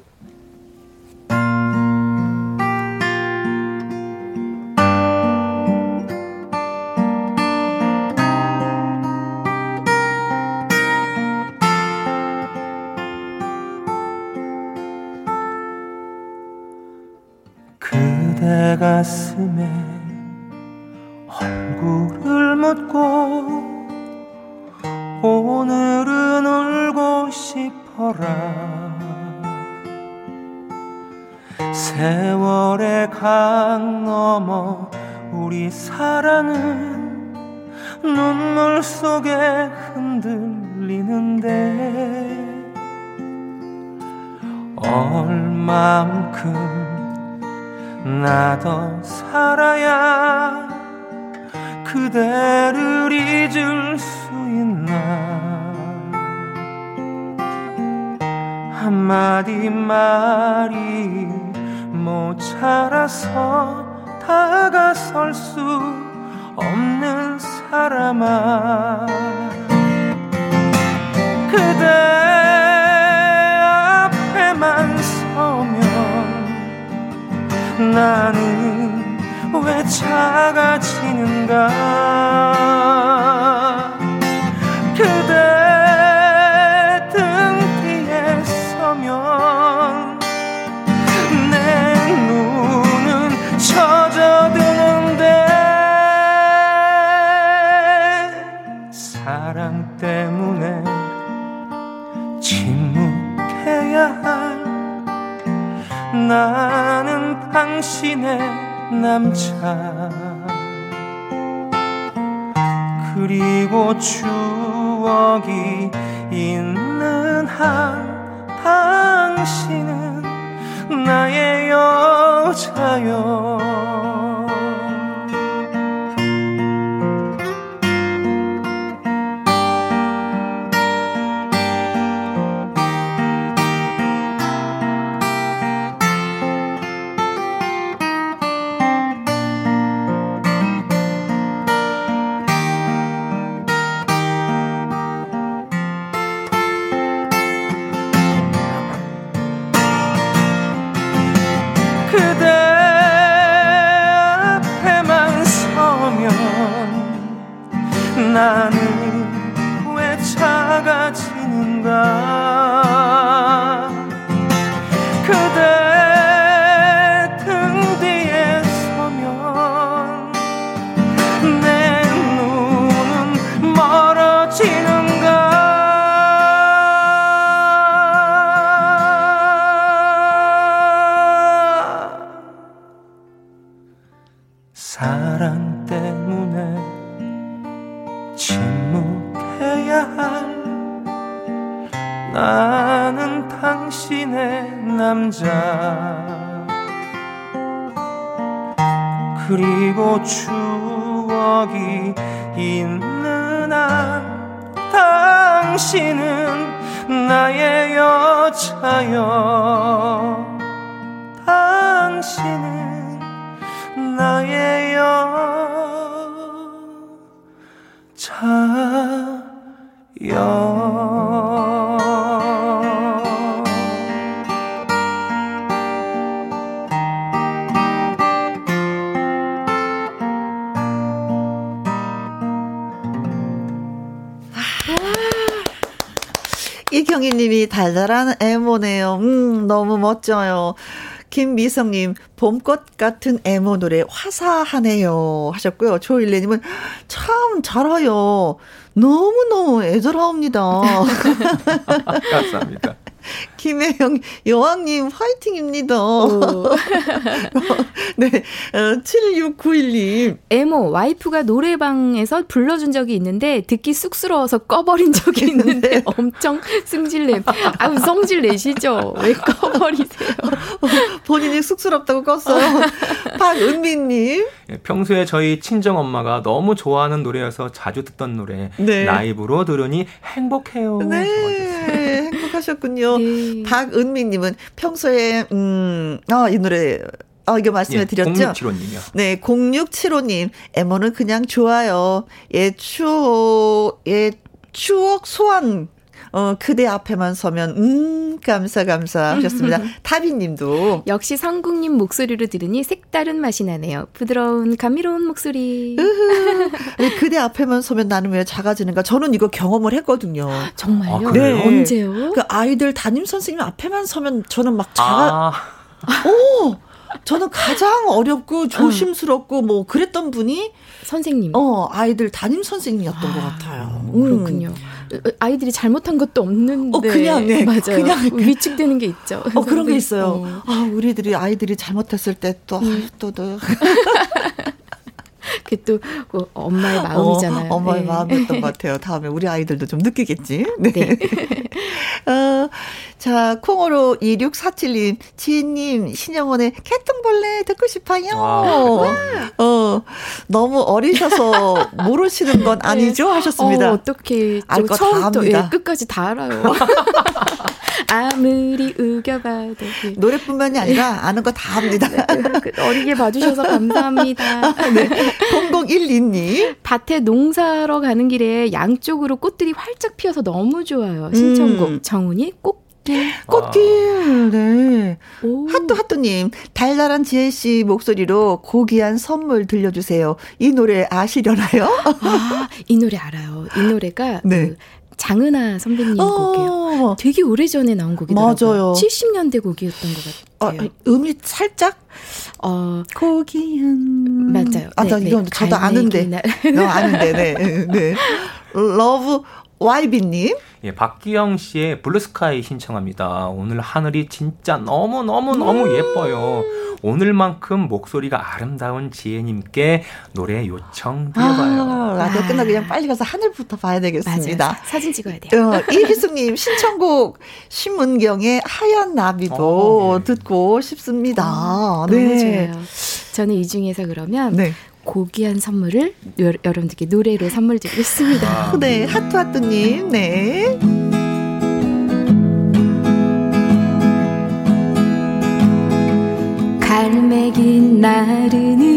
가슴에 얼굴을 묻고 오늘은 울고 싶어라. 세월의 강 넘어 우리 사랑은 눈물 속에 흔들리는데 얼만큼 나도 살아야 그대를 잊을 수 있나? 한마디 말이 모자라서 다가설 수 없는 사람아. 그대 나는 왜 작아지는가? 그대 등 뒤에 서면 내 눈은 젖어드는데 사랑 때문에 침묵해야 할 나는 당신의 남자. 그리고 추억이 있는 한 당신은 나의 여자요 달달한 애모네요. 음, 너무 멋져요. 김미성님, 봄꽃 같은 애모 노래 화사하네요. 하셨고요. 조일레님은 참 잘해요. 너무너무 애절하옵니다. *laughs* 감사합니다. 김혜영 여왕님 화이팅입니다. *laughs* 네, 어, 7691님. 에모 와이프가 노래방에서 불러준 적이 있는데 듣기 쑥스러워서 꺼버린 적이 있는데 네. 엄청 승질내. 아유 성질 내시죠. 왜 꺼버리세요? *laughs* 본인이 쑥스럽다고 껐어요. *laughs* 박은미님. 예, 평소에 저희 친정 엄마가 너무 좋아하는 노래여서 자주 듣던 노래 네. 라이브로 들으니 행복해요. 네, 행복하셨군요. 네. 박은미님은 평소에 음아이 노래 어, 이거 말씀을 예, 드렸죠? 0675님이요. 네, 0675님. 에모는 그냥 좋아요. 예, 추억, 예, 추억 소환 어, 그대 앞에만 서면, 음, 감사, 감사 하셨습니다. *laughs* 타비 님도. 역시 성국님 목소리로 들으니 색다른 맛이 나네요. 부드러운, 감미로운 목소리. 그대 앞에만 서면 나는 왜 작아지는가? 저는 이거 경험을 했거든요. 정말요? 아, 네. 언제요? 그 아이들 담임 선생님 앞에만 서면 저는 막 작아. 아. 오! 저는 가장 어렵고 조심스럽고 뭐 그랬던 분이 선생님. 어, 아이들 담임 선생님이었던 아, 것 같아요. 음. 그렇군요. 아이들이 잘못한 것도 없는데. 어, 그냥, 네. 맞아요. 그냥. 위축되는 게 있죠. 어, 그런 게 있어요. 어. 아, 우리들이 아이들이 잘못했을 때 또, 음. 또, 또. *laughs* *laughs* 그게 또그 엄마의 마음이잖아요. 어, 엄마의 네. 마음이었던 것 같아요. 다음에 우리 아이들도 좀 느끼겠지. *laughs* 네. 네. *laughs* 어, 자, 콩으로 2647님, 지혜님, 신영원의 개똥벌레 듣고 싶어요. 어, 너무 어리셔서 모르시는 건 네. 아니죠? 하셨습니다. 어, 어떻게 처음부터 예, 끝까지 다 알아요. 아무리 우겨봐도. 노래뿐만이 아니라 아는 거 다 합니다. 네, 그 어리게 봐주셔서 감사합니다. *laughs* 네. 0012님. 밭에 농사러 가는 길에 양쪽으로 꽃들이 활짝 피어서 너무 좋아요. 신청곡 음. 정훈이 꼭 꽃길, 네. 핫도 핫도님, 달달한 지혜씨 목소리로 고귀한 선물 들려주세요. 이 노래 아시려나요? 아, 이 노래 알아요. 이 노래가 네. 그 장은아 선배님 어. 곡이에요. 되게 오래전에 나온 곡이더라고요. 맞아요. 70년대 곡이었던 것 같아요. 어, 음이 살짝 어 고귀한 맞아요. 아, 네, 이건 네. 저도 아는데. 너 아는데. 네. 네. *laughs* Love YB님. 예, 박기영 씨의 블루스카이 신청합니다. 오늘 하늘이 진짜 너무 너무 너무 음~ 예뻐요. 오늘만큼 목소리가 아름다운 지혜님께 노래 요청 드려봐요. 아, 라디오 끝나고 그냥 빨리 가서 하늘부터 봐야 되겠습니다. 맞아요. 사진 찍어야 돼요. 어, 이희숙님 신청곡 신문경의 하얀 나비도 오, 네. 듣고 싶습니다. 어, 네. 너무 좋아요. 저는 이 중에서 그러면 네. 고귀한 선물을 여, 러분들께 노래로 선물 드리겠습니다. 아, 네, 하트하트님, 네. 갈매기 나르는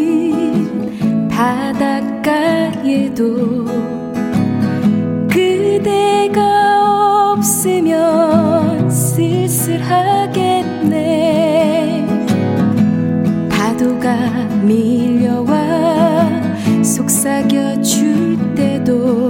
바닷가에도 그대가 없으면 쓸쓸하겠네 파도가 밀려와 속삭여 줄 때도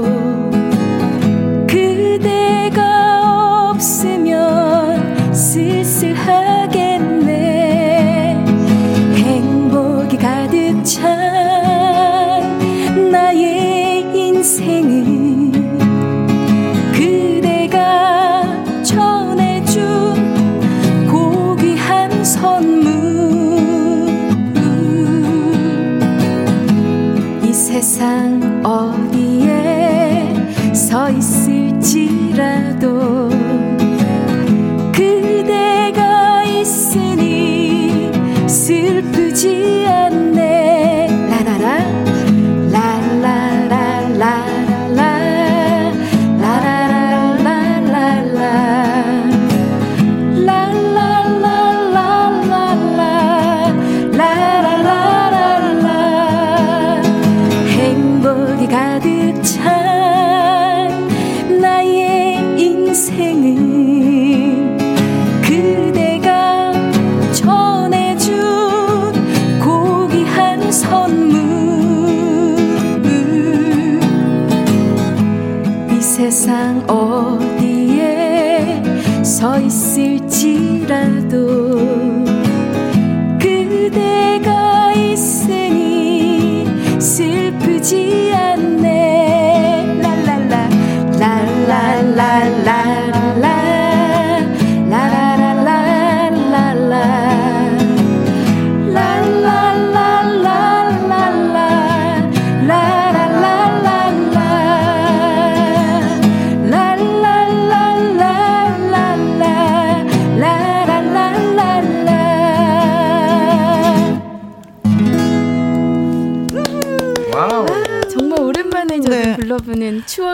더 있을지라도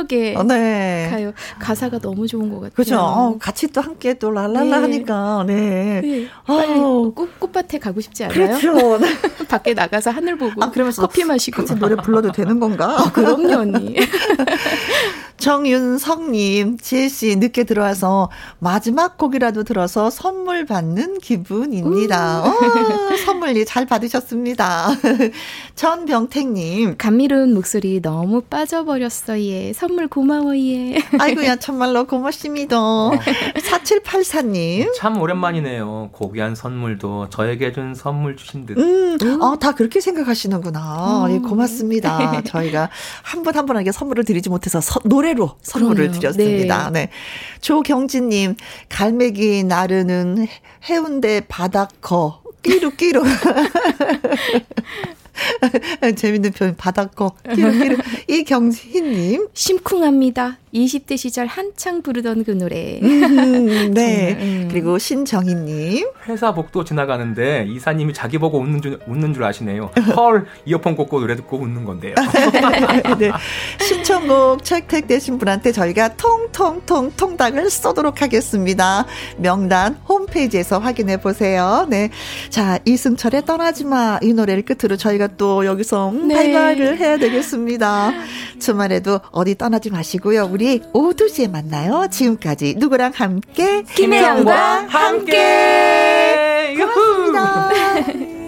추억의 어, 네. 가요. 가사가 너무 좋은 것 같아요. 그렇죠. 어, 같이 또 함께 또 랄랄라 네. 하니까 네. 네. 빨리 꽃, 꽃밭에 가고 싶지 않아요? 그렇죠. *laughs* 밖에 나가서 하늘 보고 아, 그러면서 커피 마시고 같이 노래 불러도 되는 건가? 아, 그럼요, 언니. *laughs* 정윤성님, 지혜씨 늦게 들어와서 마지막 곡이라도 들어서 선물 받는 기분입니다. 어, 선물이 잘 받으셨습니다. *laughs* 전병택님. 감미로운 목소리 너무 빠져버렸어, 예. 선물 고마워, 예. 아이고야, 참말로 고맙습니다. 4784님. 참 오랜만이네요. 고귀한 선물도 저에게 준 선물 주신 듯. 음, 어, 다 그렇게 생각하시는구나. 음. 예, 고맙습니다. *laughs* 저희가 한분한 분에게 선물을 드리지 못해서 서, 노래로 선물을 그럼요. 드렸습니다. 네. 네. 조경진님, 갈매기 나르는 해운대 바닷거. 끼룩 끼룩. *laughs* 재밌는 표현 바닷거 끼룩끼룩 *laughs* 이경희님 심쿵합니다. 20대 시절 한창 부르던 그 노래. 음, 네. *laughs* 음. 그리고 신정희님. 회사 복도 지나가는데 이사님이 자기 보고 웃는 줄, 웃는 줄 아시네요. 헐, 이어폰 꽂고 노래 듣고 웃는 건데요. *laughs* 네. 신청곡 채택되신 분한테 저희가 통통통 통닭을 쏘도록 하겠습니다. 명단 홈페이지에서 확인해 보세요. 네. 자, 이승철의 떠나지 마. 이 노래를 끝으로 저희가 또 여기서 네. 바이바이를 해야 되겠습니다. 주말에도 어디 떠나지 마시고요. 우리 우리 오후 2시에 만나요. 지금까지 누구랑 함께 김혜영과 함께 고맙습니다. *laughs*